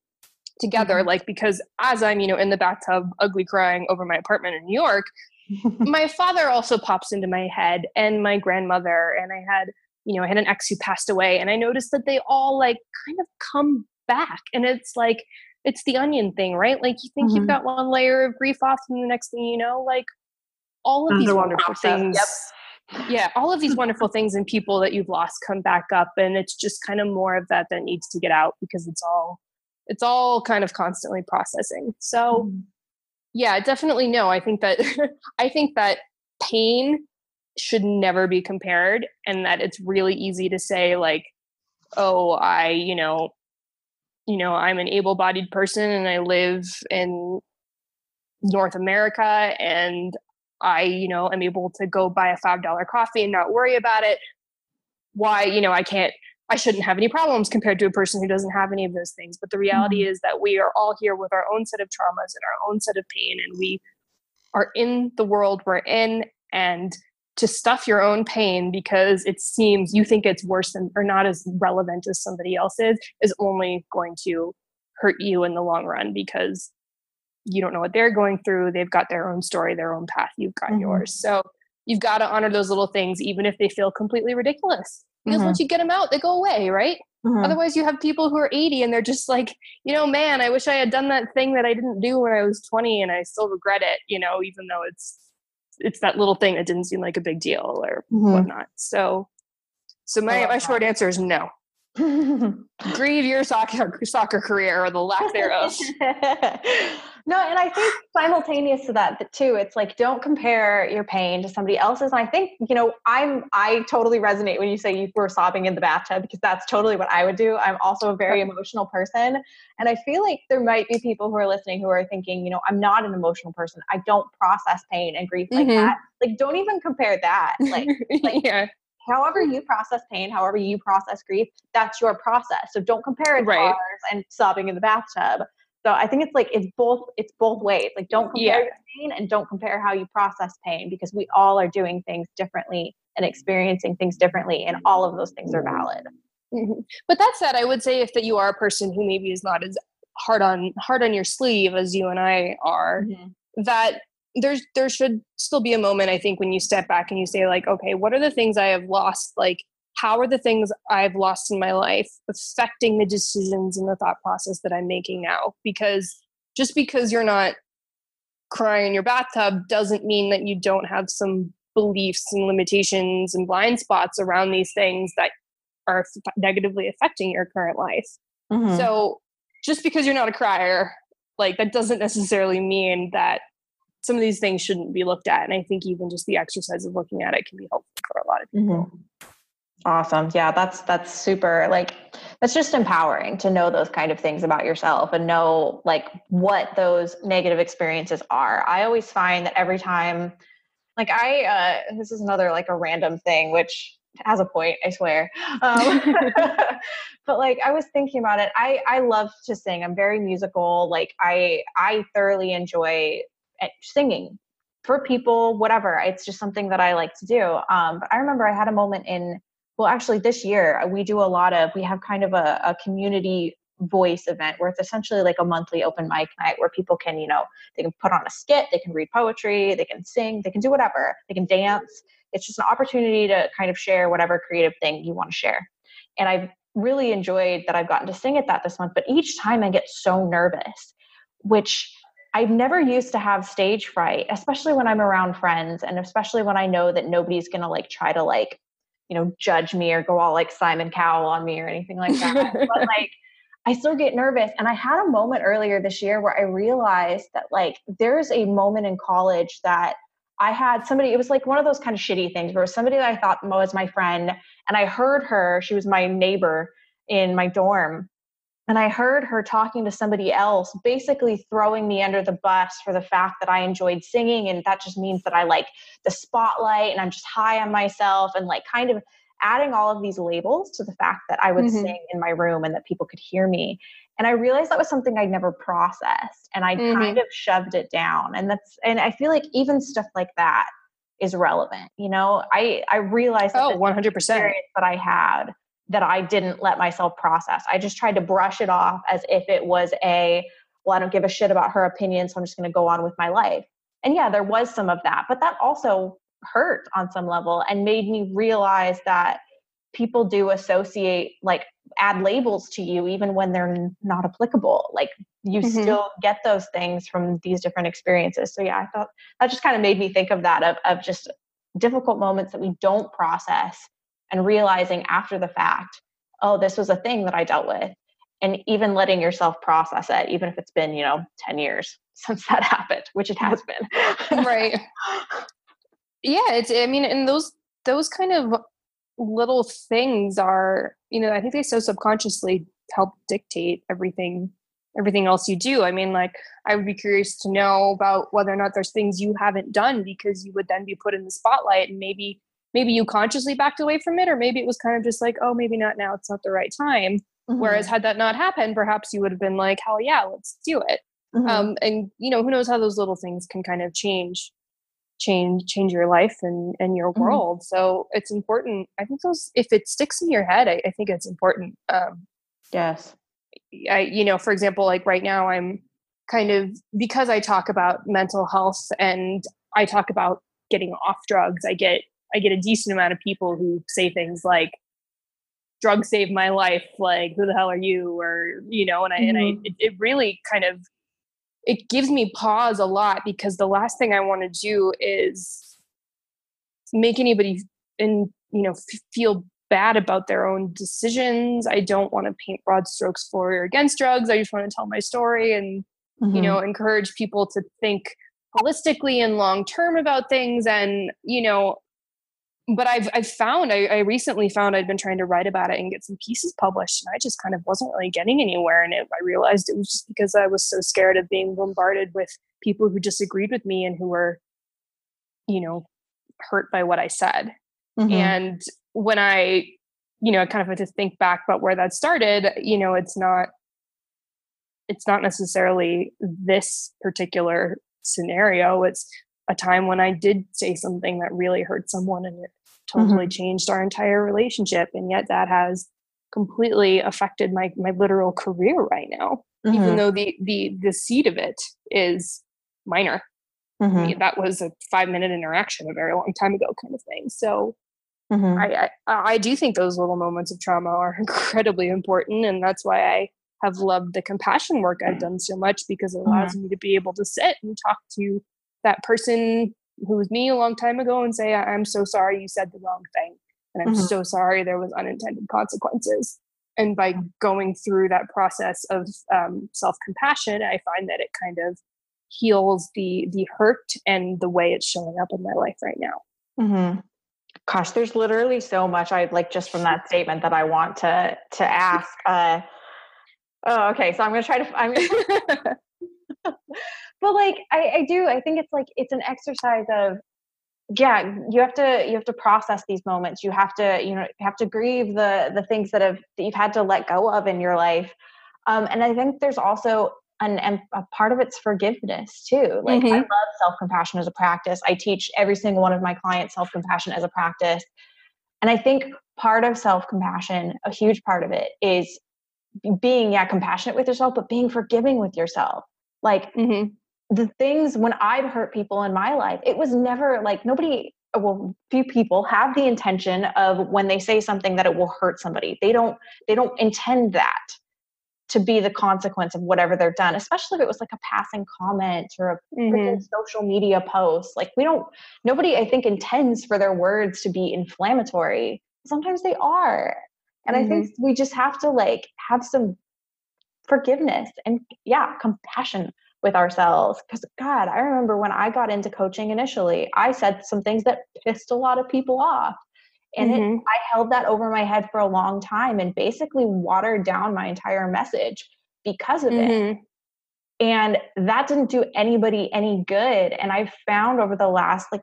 together. Mm-hmm. Like, because as I'm, you know, in the bathtub, ugly crying over my apartment in New York, my father also pops into my head and my grandmother. And I had you know, I had an ex who passed away, and I noticed that they all like kind of come back. And it's like, it's the onion thing, right? Like you think mm-hmm. you've got one layer of grief off, and the next thing you know, like all of these wonderful things. Yep. Yeah, all of these wonderful things and people that you've lost come back up, and it's just kind of more of that that needs to get out because it's all it's all kind of constantly processing. So, mm-hmm. yeah, definitely no. I think that I think that pain should never be compared and that it's really easy to say like oh i you know you know i'm an able-bodied person and i live in north america and i you know am able to go buy a five dollar coffee and not worry about it why you know i can't i shouldn't have any problems compared to a person who doesn't have any of those things but the reality mm-hmm. is that we are all here with our own set of traumas and our own set of pain and we are in the world we're in and to stuff your own pain because it seems you think it's worse than or not as relevant as somebody else's is only going to hurt you in the long run because you don't know what they're going through they've got their own story their own path you've got mm-hmm. yours so you've got to honor those little things even if they feel completely ridiculous because mm-hmm. once you get them out they go away right mm-hmm. otherwise you have people who are 80 and they're just like you know man i wish i had done that thing that i didn't do when i was 20 and i still regret it you know even though it's it's that little thing that didn't seem like a big deal or mm-hmm. whatnot. So, so my my short answer is no. Grieve your soccer soccer career or the lack thereof. no, and I think simultaneous to that too, it's like don't compare your pain to somebody else's. And I think you know I'm I totally resonate when you say you were sobbing in the bathtub because that's totally what I would do. I'm also a very emotional person, and I feel like there might be people who are listening who are thinking, you know, I'm not an emotional person. I don't process pain and grief like mm-hmm. that. Like, don't even compare that. Like, like yeah however you process pain, however you process grief, that's your process. So don't compare it to ours and sobbing in the bathtub. So I think it's like it's both it's both ways. Like don't compare yeah. your pain and don't compare how you process pain because we all are doing things differently and experiencing things differently and all of those things are valid. Mm-hmm. But that said, I would say if that you are a person who maybe is not as hard on hard on your sleeve as you and I are, mm-hmm. that there's there should still be a moment I think when you step back and you say like, okay, what are the things I have lost? Like, how are the things I've lost in my life affecting the decisions and the thought process that I'm making now? Because just because you're not crying in your bathtub doesn't mean that you don't have some beliefs and limitations and blind spots around these things that are negatively affecting your current life. Mm-hmm. So just because you're not a crier, like that doesn't necessarily mean that some of these things shouldn't be looked at. And I think even just the exercise of looking at it can be helpful for a lot of people. Mm-hmm. Awesome. Yeah, that's that's super like that's just empowering to know those kind of things about yourself and know like what those negative experiences are. I always find that every time like I uh this is another like a random thing which has a point, I swear. Um, but like I was thinking about it. I I love to sing. I'm very musical. Like I I thoroughly enjoy singing for people, whatever. It's just something that I like to do. Um, but I remember I had a moment in well, actually this year we do a lot of we have kind of a, a community voice event where it's essentially like a monthly open mic night where people can you know they can put on a skit they can read poetry they can sing they can do whatever they can dance it's just an opportunity to kind of share whatever creative thing you want to share. And I've really enjoyed that I've gotten to sing at that this month, but each time I get so nervous, which I've never used to have stage fright, especially when I'm around friends and especially when I know that nobody's going to like try to like, you know, judge me or go all like Simon Cowell on me or anything like that. but like, I still get nervous. And I had a moment earlier this year where I realized that like there's a moment in college that I had somebody, it was like one of those kind of shitty things where somebody that I thought was my friend, and I heard her, she was my neighbor in my dorm. And I heard her talking to somebody else, basically throwing me under the bus for the fact that I enjoyed singing. And that just means that I like the spotlight and I'm just high on myself and like kind of adding all of these labels to the fact that I would mm-hmm. sing in my room and that people could hear me. And I realized that was something I'd never processed and I mm-hmm. kind of shoved it down. And that's, and I feel like even stuff like that is relevant. You know, I, I realized that oh, 100%. that I had that I didn't let myself process. I just tried to brush it off as if it was a, well, I don't give a shit about her opinion, so I'm just going to go on with my life. And yeah, there was some of that, but that also hurt on some level and made me realize that people do associate like add labels to you even when they're not applicable like you mm-hmm. still get those things from these different experiences so yeah i thought that just kind of made me think of that of, of just difficult moments that we don't process and realizing after the fact oh this was a thing that i dealt with. And even letting yourself process it even if it's been you know 10 years since that happened which it has been. Right. Yeah it's i mean and those those kind of little things are you know i think they so subconsciously help dictate everything everything else you do. I mean like i would be curious to know about whether or not there's things you haven't done because you would then be put in the spotlight and maybe maybe you consciously backed away from it or maybe it was kind of just like oh maybe not now it's not the right time mm-hmm. whereas had that not happened perhaps you would have been like hell yeah let's do it mm-hmm. um, and you know who knows how those little things can kind of change change change your life and and your mm-hmm. world so it's important i think those if it sticks in your head i, I think it's important um yes i you know for example like right now i'm kind of because i talk about mental health and i talk about getting off drugs i get i get a decent amount of people who say things like drugs saved my life like who the hell are you or you know and i mm-hmm. and i mm-hmm. it, it really kind of it gives me pause a lot because the last thing I want to do is make anybody and you know f- feel bad about their own decisions. I don't want to paint broad strokes for or against drugs. I just want to tell my story and mm-hmm. you know encourage people to think holistically and long term about things and you know but I've I've found I, I, recently found I'd been trying to write about it and get some pieces published, and I just kind of wasn't really getting anywhere. And it, I realized it was just because I was so scared of being bombarded with people who disagreed with me and who were, you know, hurt by what I said. Mm-hmm. And when I, you know, kind of had to think back about where that started, you know, it's not it's not necessarily this particular scenario. It's a time when I did say something that really hurt someone and it totally mm-hmm. changed our entire relationship. And yet that has completely affected my my literal career right now. Mm-hmm. Even though the the the seed of it is minor. Mm-hmm. I mean, that was a five minute interaction a very long time ago kind of thing. So mm-hmm. I, I I do think those little moments of trauma are incredibly important. And that's why I have loved the compassion work I've done so much because it allows mm-hmm. me to be able to sit and talk to that person who was me a long time ago and say, I'm so sorry you said the wrong thing. And I'm mm-hmm. so sorry there was unintended consequences. And by going through that process of um, self compassion, I find that it kind of heals the the hurt and the way it's showing up in my life right now. Mm-hmm. Gosh, there's literally so much I like just from that statement that I want to to ask. Uh, oh, okay. So I'm gonna try to. I'm. Gonna, but like I, I do. I think it's like it's an exercise of yeah you have to you have to process these moments you have to you know you have to grieve the the things that have that you've had to let go of in your life um, and i think there's also an, and a part of it's forgiveness too like mm-hmm. i love self-compassion as a practice i teach every single one of my clients self-compassion as a practice and i think part of self-compassion a huge part of it is being yeah compassionate with yourself but being forgiving with yourself like mm-hmm. The things when I've hurt people in my life, it was never like nobody well few people have the intention of when they say something that it will hurt somebody they don't they don't intend that to be the consequence of whatever they're done especially if it was like a passing comment or a mm-hmm. social media post like we don't nobody i think intends for their words to be inflammatory sometimes they are and mm-hmm. i think mm-hmm. we just have to like have some forgiveness and yeah, compassion with ourselves. Because God, I remember when I got into coaching initially, I said some things that pissed a lot of people off. And mm-hmm. it, I held that over my head for a long time and basically watered down my entire message because of mm-hmm. it. And that didn't do anybody any good. And I've found over the last like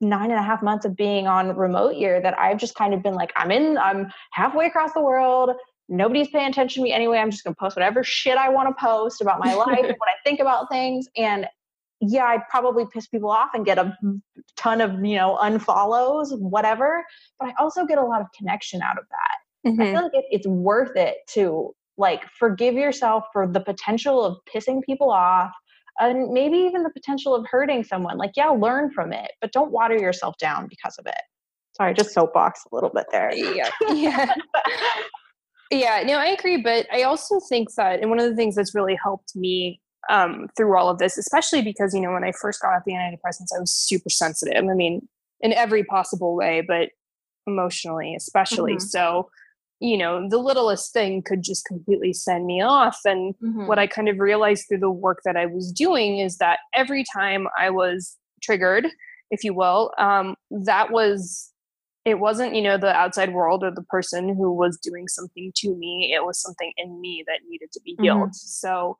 nine and a half months of being on remote year that I've just kind of been like, I'm in, I'm halfway across the world nobody's paying attention to me anyway. I'm just going to post whatever shit I want to post about my life, what I think about things. And yeah, I probably piss people off and get a ton of, you know, unfollows, whatever. But I also get a lot of connection out of that. Mm-hmm. I feel like it, it's worth it to like forgive yourself for the potential of pissing people off and maybe even the potential of hurting someone. Like, yeah, learn from it, but don't water yourself down because of it. Sorry, just soapbox a little bit there. Yeah. Yeah. Yeah, no, I agree. But I also think that, and one of the things that's really helped me um, through all of this, especially because, you know, when I first got off the antidepressants, I was super sensitive. I mean, in every possible way, but emotionally, especially. Mm-hmm. So, you know, the littlest thing could just completely send me off. And mm-hmm. what I kind of realized through the work that I was doing is that every time I was triggered, if you will, um, that was it wasn't you know the outside world or the person who was doing something to me it was something in me that needed to be healed mm-hmm. so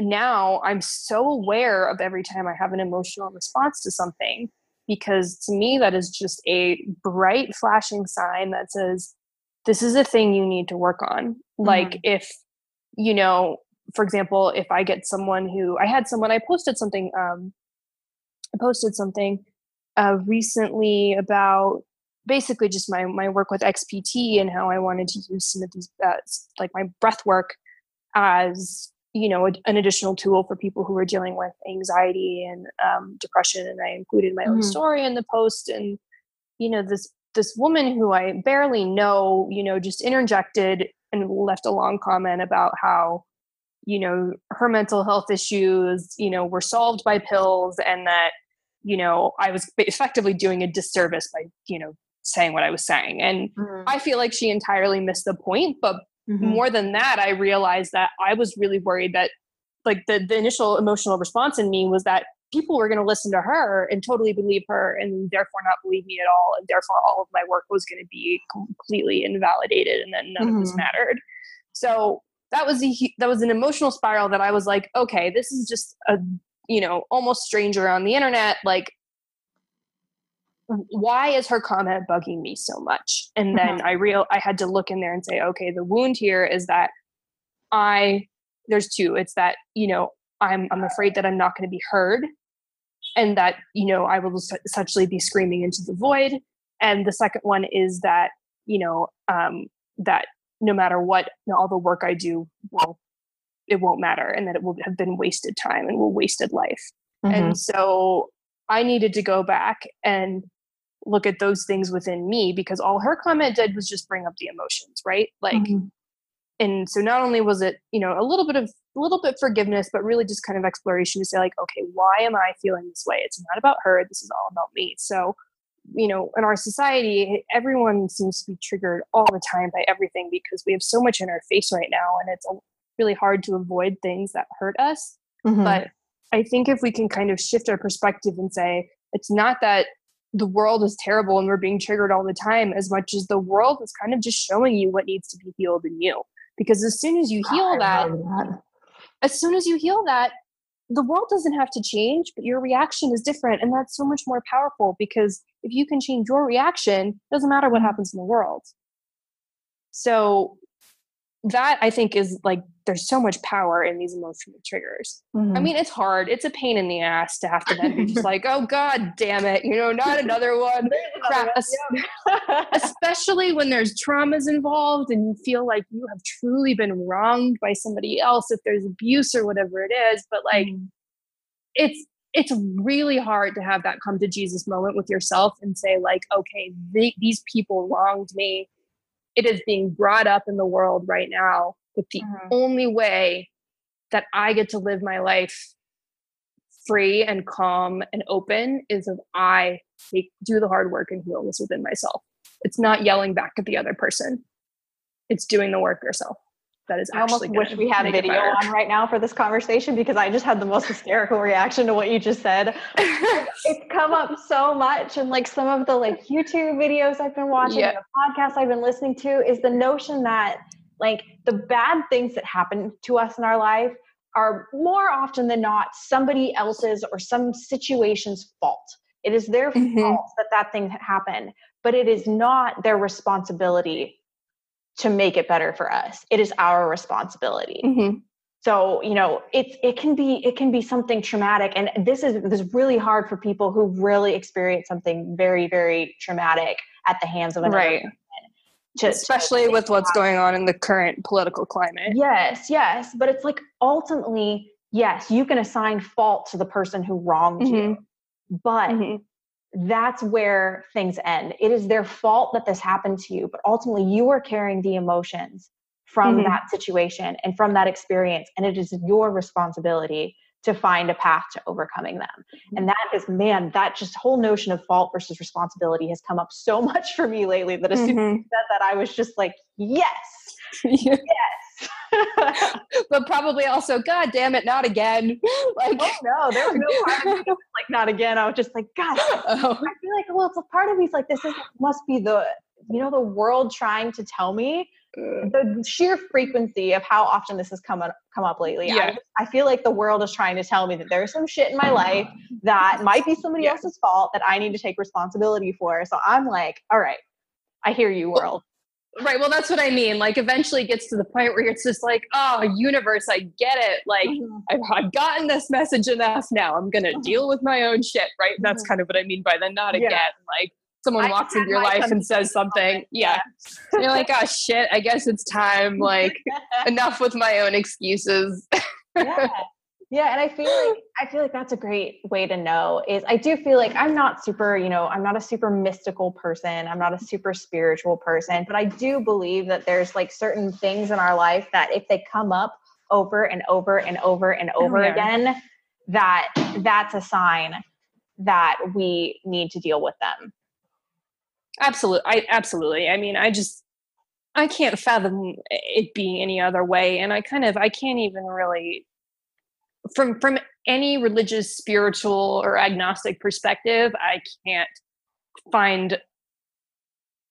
now i'm so aware of every time i have an emotional response to something because to me that is just a bright flashing sign that says this is a thing you need to work on mm-hmm. like if you know for example if i get someone who i had someone i posted something um i posted something uh recently about basically just my my work with XPT and how I wanted to use some of these uh, like my breath work as you know a, an additional tool for people who are dealing with anxiety and um, depression and I included my mm-hmm. own story in the post and you know this this woman who I barely know you know just interjected and left a long comment about how you know her mental health issues you know were solved by pills and that you know i was effectively doing a disservice by you know saying what I was saying. And mm-hmm. I feel like she entirely missed the point. But mm-hmm. more than that, I realized that I was really worried that like the, the initial emotional response in me was that people were going to listen to her and totally believe her and therefore not believe me at all. And therefore all of my work was going to be completely invalidated and then none mm-hmm. of this mm-hmm. mattered. So that was a, that was an emotional spiral that I was like, okay, this is just a, you know, almost stranger on the internet. Like why is her comment bugging me so much and then mm-hmm. i real i had to look in there and say okay the wound here is that i there's two. It's that, you know, I'm I'm afraid that I'm not going to be heard and that, you know, I will essentially be screaming into the void. And the second one is that, you know, um, that no matter what, you know, all the work I do will it won't matter and that it will have been wasted time and will wasted life. Mm-hmm. And so I needed to go back and look at those things within me because all her comment did was just bring up the emotions, right? Like mm-hmm. and so not only was it, you know, a little bit of a little bit forgiveness, but really just kind of exploration to say like, okay, why am I feeling this way? It's not about her, this is all about me. So you know, in our society, everyone seems to be triggered all the time by everything because we have so much in our face right now, and it's really hard to avoid things that hurt us. Mm-hmm. But I think if we can kind of shift our perspective and say, it's not that the world is terrible and we're being triggered all the time as much as the world is kind of just showing you what needs to be healed in you. Because as soon as you heal that, that, as soon as you heal that the world doesn't have to change but your reaction is different and that's so much more powerful because if you can change your reaction it doesn't matter what happens in the world. So that I think is like there's so much power in these emotional triggers. Mm-hmm. I mean, it's hard. It's a pain in the ass to have to then be just like, oh god damn it, you know, not another one. Crap. Especially when there's traumas involved and you feel like you have truly been wronged by somebody else, if there's abuse or whatever it is. But like mm-hmm. it's it's really hard to have that come to Jesus moment with yourself and say, like, okay, they, these people wronged me it is being brought up in the world right now that the mm-hmm. only way that I get to live my life free and calm and open is if I take, do the hard work and heal this within myself. It's not yelling back at the other person. It's doing the work yourself that is I almost wish we had video on right now for this conversation because I just had the most hysterical reaction to what you just said. it's come up so much and like some of the like YouTube videos I've been watching yeah. the podcasts I've been listening to is the notion that like the bad things that happen to us in our life are more often than not somebody else's or some situation's fault. It is their mm-hmm. fault that that thing happened, but it is not their responsibility to make it better for us. It is our responsibility. Mm-hmm. So, you know, it's it can be it can be something traumatic and this is this is really hard for people who really experience something very very traumatic at the hands of another right. To, especially to with what's going on in the current political climate. Yes, yes, but it's like ultimately, yes, you can assign fault to the person who wronged mm-hmm. you, but mm-hmm that's where things end. It is their fault that this happened to you, but ultimately you are carrying the emotions from mm-hmm. that situation and from that experience. And it is your responsibility to find a path to overcoming them. Mm-hmm. And that is, man, that just whole notion of fault versus responsibility has come up so much for me lately that as soon as you mm-hmm. said that, I was just like, yes, yes. But probably also, God damn it, not again. Like, oh, no, there was no part of me like, not again. I was just like, God, oh. I feel like, well, it's a part of me. It's like, this is must be the, you know, the world trying to tell me the sheer frequency of how often this has come up, come up lately. Yeah. I, I, feel like the world is trying to tell me that there's some shit in my uh-huh. life that might be somebody yeah. else's fault that I need to take responsibility for. So I'm like, all right, I hear you, world. Right. Well, that's what I mean. Like, eventually, it gets to the point where it's just like, oh, universe, I get it. Like, mm-hmm. I've, I've, gotten this message enough. Now I'm gonna mm-hmm. deal with my own shit. Right. Mm-hmm. That's kind of what I mean by the not yeah. again. Like, someone I walks into your life and says something. Yeah. yeah. You're like, oh shit. I guess it's time. Like, enough with my own excuses. yeah. Yeah, and I feel like I feel like that's a great way to know is I do feel like I'm not super, you know, I'm not a super mystical person. I'm not a super spiritual person, but I do believe that there's like certain things in our life that if they come up over and over and over and oh, over oh, yeah. again, that that's a sign that we need to deal with them. Absolutely. I absolutely. I mean, I just I can't fathom it being any other way and I kind of I can't even really from from any religious spiritual or agnostic perspective i can't find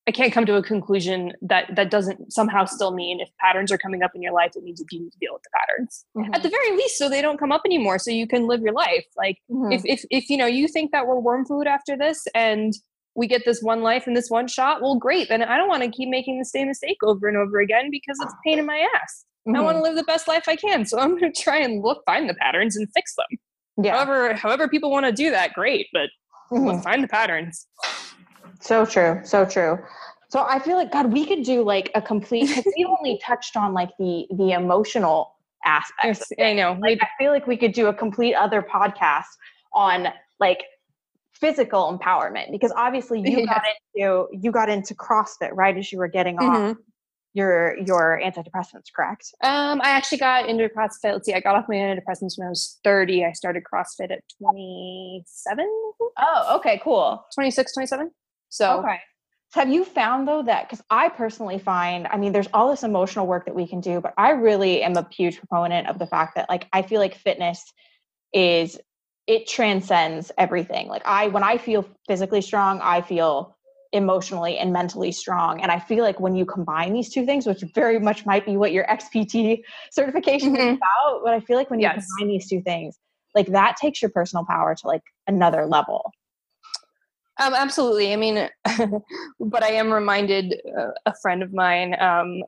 i can't come to a conclusion that that doesn't somehow still mean if patterns are coming up in your life it means you need to deal with the patterns mm-hmm. at the very least so they don't come up anymore so you can live your life like mm-hmm. if, if if you know you think that we're worm food after this and we get this one life and this one shot well great then i don't want to keep making the same mistake over and over again because it's pain in my ass Mm-hmm. I want to live the best life I can. So I'm going to try and look, find the patterns and fix them. Yeah. However, however people want to do that, great. But mm-hmm. find the patterns. So true. So true. So I feel like God, we could do like a complete. Because we only touched on like the the emotional aspects. I know. Like, I feel like we could do a complete other podcast on like physical empowerment because obviously you yes. got into you got into CrossFit right as you were getting mm-hmm. Your your antidepressants, correct? Um, I actually got into CrossFit. Let's see, I got off my antidepressants when I was 30. I started CrossFit at 27. Oh, okay, cool. 26, 27. So okay. So Have you found though that because I personally find, I mean, there's all this emotional work that we can do, but I really am a huge proponent of the fact that like I feel like fitness is it transcends everything. Like I when I feel physically strong, I feel emotionally and mentally strong. And I feel like when you combine these two things, which very much might be what your XPT certification mm-hmm. is about, but I feel like when yes. you combine these two things, like that takes your personal power to like another level. Um, absolutely. I mean, but I am reminded uh, a friend of mine. Um,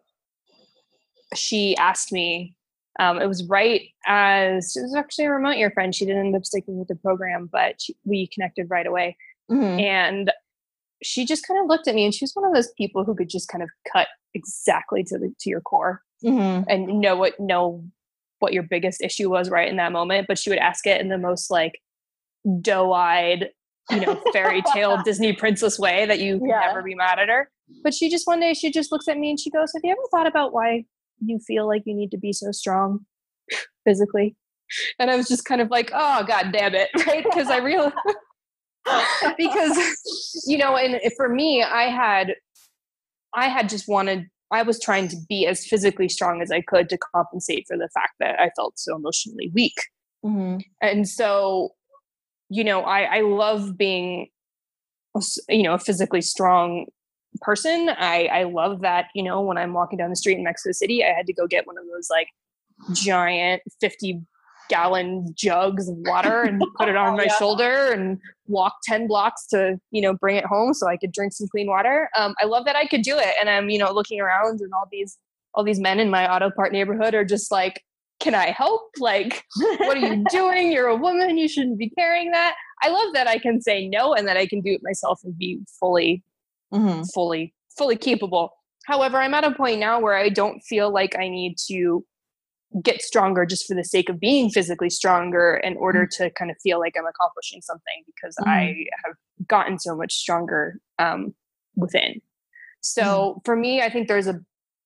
she asked me. Um, it was right as it was actually a remote year friend. She didn't end up sticking with the program, but she, we connected right away. Mm-hmm. And she just kind of looked at me, and she was one of those people who could just kind of cut exactly to the to your core mm-hmm. and know what know what your biggest issue was right in that moment. But she would ask it in the most like doe-eyed you know, fairy tale Disney princess way that you yeah. never be mad at her. But she just one day she just looks at me and she goes, Have you ever thought about why you feel like you need to be so strong physically? And I was just kind of like, Oh god damn it, right? Because I realized because you know, and for me, I had I had just wanted I was trying to be as physically strong as I could to compensate for the fact that I felt so emotionally weak. Mm-hmm. And so you know, I, I love being, you know, a physically strong person. I, I love that, you know, when I'm walking down the street in Mexico City, I had to go get one of those like giant 50 gallon jugs of water and put it on my yeah. shoulder and walk 10 blocks to, you know, bring it home so I could drink some clean water. Um, I love that I could do it. And I'm, you know, looking around and all these, all these men in my auto part neighborhood are just like, can I help? Like, what are you doing? You're a woman. You shouldn't be carrying that. I love that I can say no and that I can do it myself and be fully, mm-hmm. fully, fully capable. However, I'm at a point now where I don't feel like I need to get stronger just for the sake of being physically stronger in order mm-hmm. to kind of feel like I'm accomplishing something because mm-hmm. I have gotten so much stronger um, within. So mm-hmm. for me, I think there's a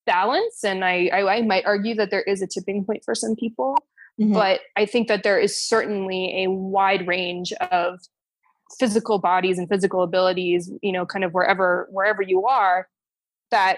balance and I, I, I might argue that there is a tipping point for some people mm-hmm. but i think that there is certainly a wide range of physical bodies and physical abilities you know kind of wherever wherever you are that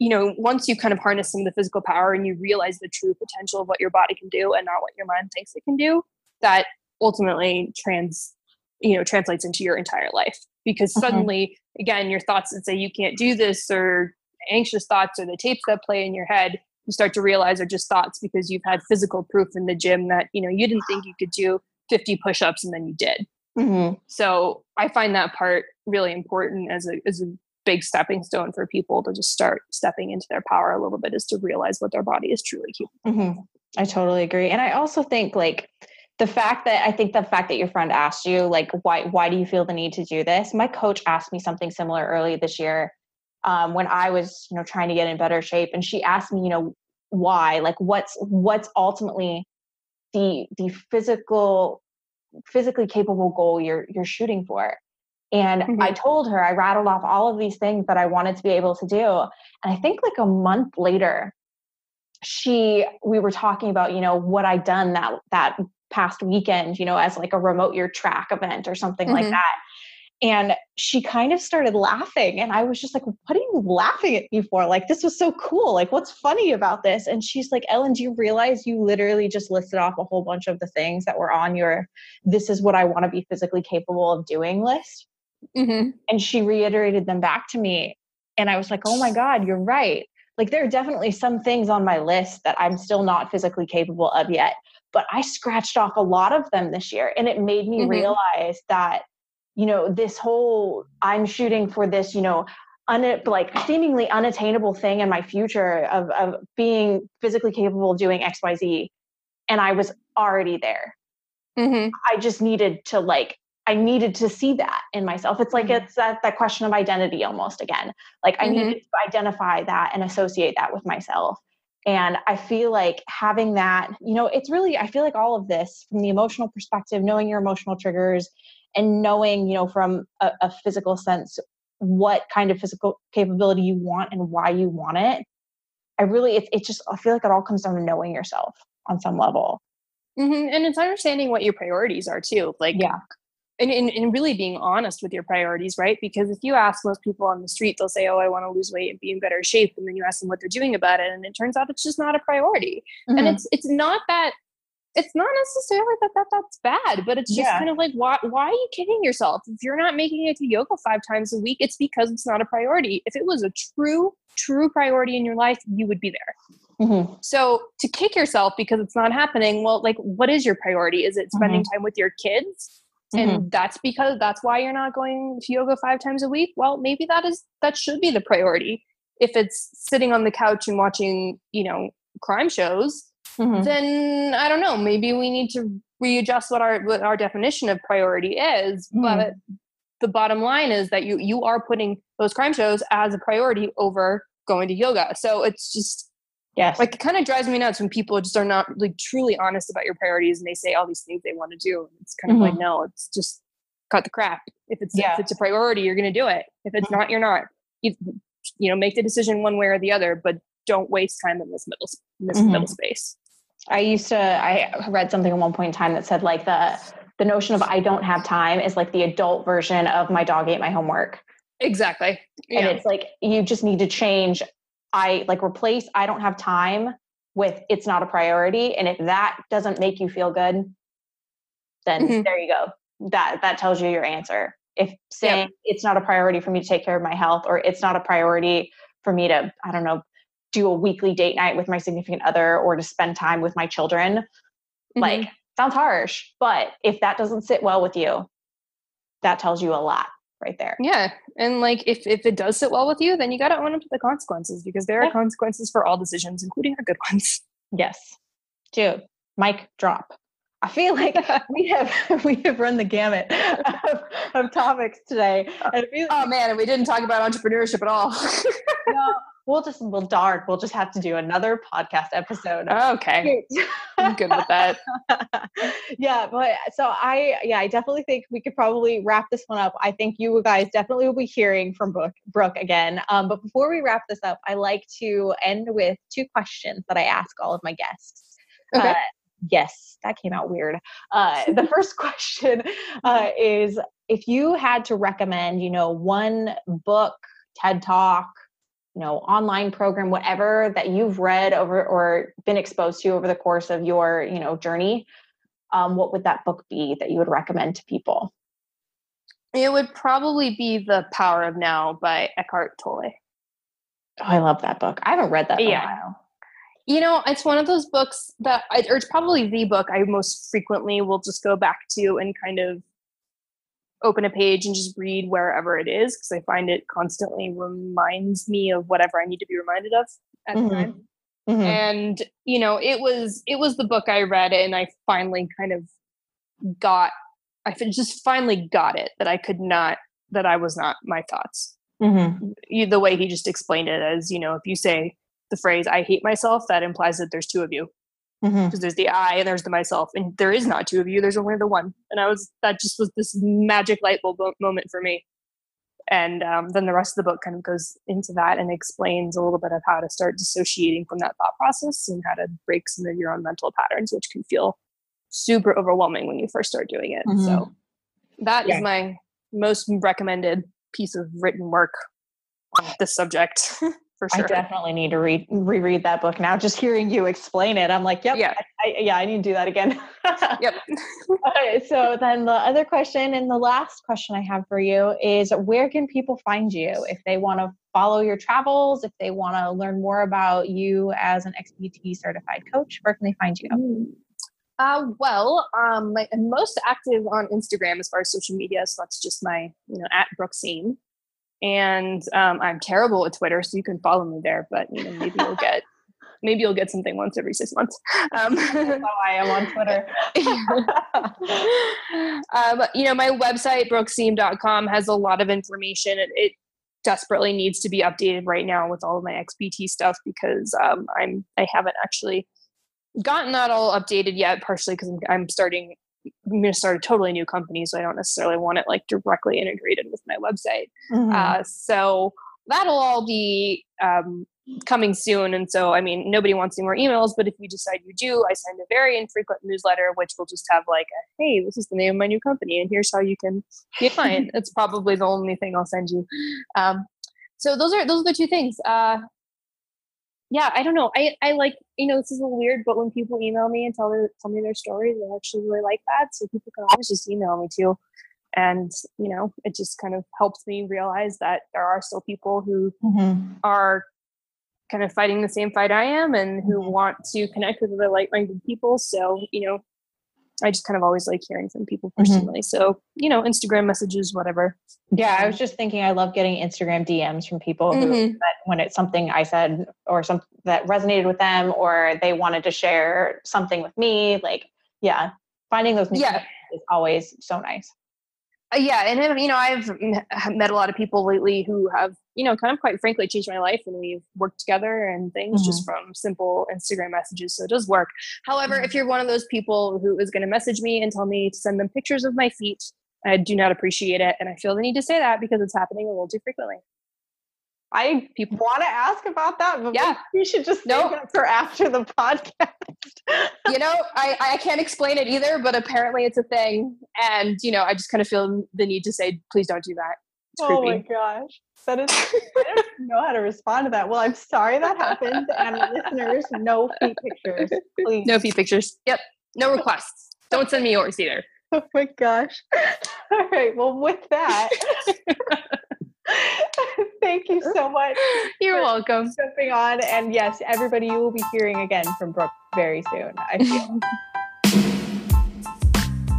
you know once you kind of harness some of the physical power and you realize the true potential of what your body can do and not what your mind thinks it can do that ultimately trans you know translates into your entire life because mm-hmm. suddenly again your thoughts that say you can't do this or anxious thoughts or the tapes that play in your head you start to realize are just thoughts because you've had physical proof in the gym that you know you didn't think you could do 50 push-ups and then you did mm-hmm. so i find that part really important as a as a big stepping stone for people to just start stepping into their power a little bit is to realize what their body is truly capable mm-hmm. i totally agree and i also think like the fact that I think the fact that your friend asked you like why why do you feel the need to do this? My coach asked me something similar early this year um, when I was, you know, trying to get in better shape. And she asked me, you know, why, like what's what's ultimately the the physical physically capable goal you're you're shooting for. And mm-hmm. I told her, I rattled off all of these things that I wanted to be able to do. And I think like a month later, she we were talking about, you know, what I'd done that that past weekend, you know, as like a remote year track event or something mm-hmm. like that. And she kind of started laughing. And I was just like, What are you laughing at me for? Like, this was so cool. Like, what's funny about this? And she's like, Ellen, do you realize you literally just listed off a whole bunch of the things that were on your this is what I want to be physically capable of doing list? Mm-hmm. And she reiterated them back to me. And I was like, Oh my God, you're right. Like, there are definitely some things on my list that I'm still not physically capable of yet. But I scratched off a lot of them this year. And it made me mm-hmm. realize that you know this whole i'm shooting for this you know un, like seemingly unattainable thing in my future of, of being physically capable of doing xyz and i was already there Mm-hmm. i just needed to like i needed to see that in myself it's like Mhm. it's that, that question of identity almost again like i Mhm. needed to identify that and associate that with myself and i feel like having that you know it's really i feel like all of this from the emotional perspective knowing your emotional triggers and knowing you know from a, a physical sense what kind of physical capability you want and why you want it i really it's it just i feel like it all comes down to knowing yourself on some level Mm-hmm. And it's understanding what your priorities are too. Like, Yeah. And, and, and really being honest with your priorities, right? Because if you ask most people on the street, they'll say, Oh, I want to lose weight and be in better shape. And then you ask them what they're doing about it. And it turns out it's just not a priority. And Mhm. it's it's not that it's not necessarily that, that that's bad, but it's just Yeah. kind of like why why are you kidding yourself? If you're not making it to yoga five times a week, it's because it's not a priority. If it was a true, true priority in your life, you would be there. Mhm. So to kick yourself because it's not happening, well, like what is your priority? Is it spending time with your kids? And that's because that's why you're not going to yoga five times a week. Well, maybe that is that should be the priority. If it's sitting on the couch and watching, you know, crime shows, Mhm. then I don't know. Maybe we need to readjust what our what our definition of priority is. Mhm. But the bottom line is that you you are putting those crime shows as a priority over going to yoga. So it's just yes like it kind of drives me nuts when people just are not like truly honest about your priorities and they say all these things they want to do. It's kind of like no, it's just cut the crap. If it's Yeah. if it's a priority, you're going to do it. If it's not, you're not. You, you know, make the decision one way or the other, but don't waste time in this middle s- this Mhm. middle space. I used to I read something at one point in time that said like the the notion of I don't have time is like the adult version of my dog ate my homework. Exactly. And Yeah. it's like you just need to change I like replace I don't have time with it's not a priority. And if that doesn't make you feel good, then Mhm. there you go. That that tells you your answer. If saying it's not a priority for me to take care of my health or it's not a priority for me to, I don't know, do a weekly date night with my significant other or to spend time with my children, Mhm. like sounds harsh, but if that doesn't sit well with you, that tells you a lot right there. yeah, and like if if it does sit well with you, then you got to own up to the consequences because there are consequences for all decisions, including our good ones. Yes. Dude, mic drop. I feel like we have we have run the gamut of, of topics today. Uh, and I feel Oh man, and we didn't talk about entrepreneurship at all. no, we'll just well dark. We'll just have to do another podcast episode. okay, I'm good with that. yeah, but so I yeah, I definitely think we could probably wrap this one up. I think you guys definitely will be hearing from Brooke, Brooke again. Um, but before we wrap this up, I like to end with two questions that I ask all of my guests. Okay. Uh, yes, that came out weird. Uh, the first question uh, is if you had to recommend, you know, one book, TED Talk, you know, online program, whatever that you've read over or been exposed to over the course of your, you know, journey, um, what would that book be that you would recommend to people? It would probably be The Power of Now by Eckhart Tolle. Oh, I love that book. I haven't read that in Yeah. a while. You know, it's one of those books that, I, or it's probably the book I most frequently will just go back to and kind of open a page and just read wherever it is because I find it constantly reminds me of whatever I need to be reminded of at Mhm. the time. Mhm. And you know, it was it was the book I read and I finally kind of got I just finally got it that I could not that I was not my thoughts Mhm. the way he just explained it as you know if you say the phrase i hate myself that implies that there's two of you Because there's the i and there's the myself and there is not two of you there's only the one. And i was that just was this magic light bulb moment for me. And um, then the rest of the book kind of goes into that and explains a little bit of how to start dissociating from that thought process and how to break some of your own mental patterns which can feel super overwhelming when you first start doing it. Mhm. so that is Yeah. my most recommended piece of written work on this subject for I definitely need to read reread that book now. Just hearing you explain it, I'm like, yep, Yeah. I, I, yeah, I need to do that again. Yep. okay, so then the other question and the last question I have for you is where can people find you if they want to follow your travels, if they want to learn more about you as an XPT certified coach, where can they find you? Uh, well, um, I'm most active on Instagram as far as social media, so that's just my, you know, at Brookesiem. And um, I'm terrible at Twitter, so you can follow me there. But you know, maybe you'll get maybe you'll get something once every six months. Um, That's how I am on Twitter. um, you know, my website, brookesiem.com, has a lot of information. It, it, desperately needs to be updated right now with all of my XPT stuff because um, I'm I haven't actually gotten that all updated yet. Partially because I'm, I'm starting. I'm going to start a totally new company, so I don't necessarily want it like directly integrated with my website. Mhm. Uh, so that'll all be um, coming soon. And so, I mean, nobody wants any more emails, but if you decide you do, I send a very infrequent newsletter, which will just have like, a, hey, this is the name of my new company, and here's how you can be a client. it's probably the only thing I'll send you. Um, so those are those are the two things. Uh, yeah, I don't know. I, I like, you know, this is a little weird, but when people email me and tell, their, tell me their stories, I actually really like that. So people can always just email me too. And, you know, it just kind of helps me realize that there are still people who Mhm. are kind of fighting the same fight I am and who Mhm. want to connect with other like-minded people. So, you know, I just kind of always like hearing from people Mhm. personally. So, you know, Instagram messages, whatever. Yeah, I was just thinking I love getting Instagram DMs from people who Mhm. that when it's something I said or something that resonated with them or they wanted to share something with me. Like, yeah, finding those new Yeah. is always so nice. Uh, yeah, and you know, I've met a lot of people lately who have, you know, kind of quite frankly changed my life, and we've worked together and things just from simple Instagram messages. So it does work. However, if you're one of those people who is going to message me and tell me to send them pictures of my feet, I do not appreciate it, and I feel the need to say that because it's happening a little too frequently. I People- want to ask about that, but Yeah. we should just No. save that for after the podcast. you know, I, I can't explain it either, but apparently it's a thing, and you know, I just kind of feel the need to say, please don't do that. It's oh creepy. my gosh. That is I don't know how to respond to that. Well, I'm sorry that happened. And listeners, no feet pictures. Please. No feet pictures. Yep. No requests. Don't send me yours either. Oh my gosh. All right. Well, with that, thank you so much You're welcome. jumping on. And yes, everybody, you will be hearing again from Brooke very soon. I feel.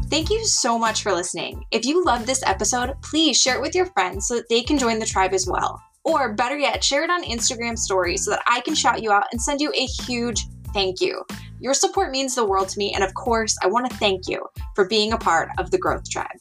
Thank you so much for listening. If you loved this episode, please share it with your friends so that they can join the tribe as well. Or better yet, share it on Instagram stories so that I can shout you out and send you a huge thank you. Your support means the world to me, and of course, I want to thank you for being a part of the Growth Tribe.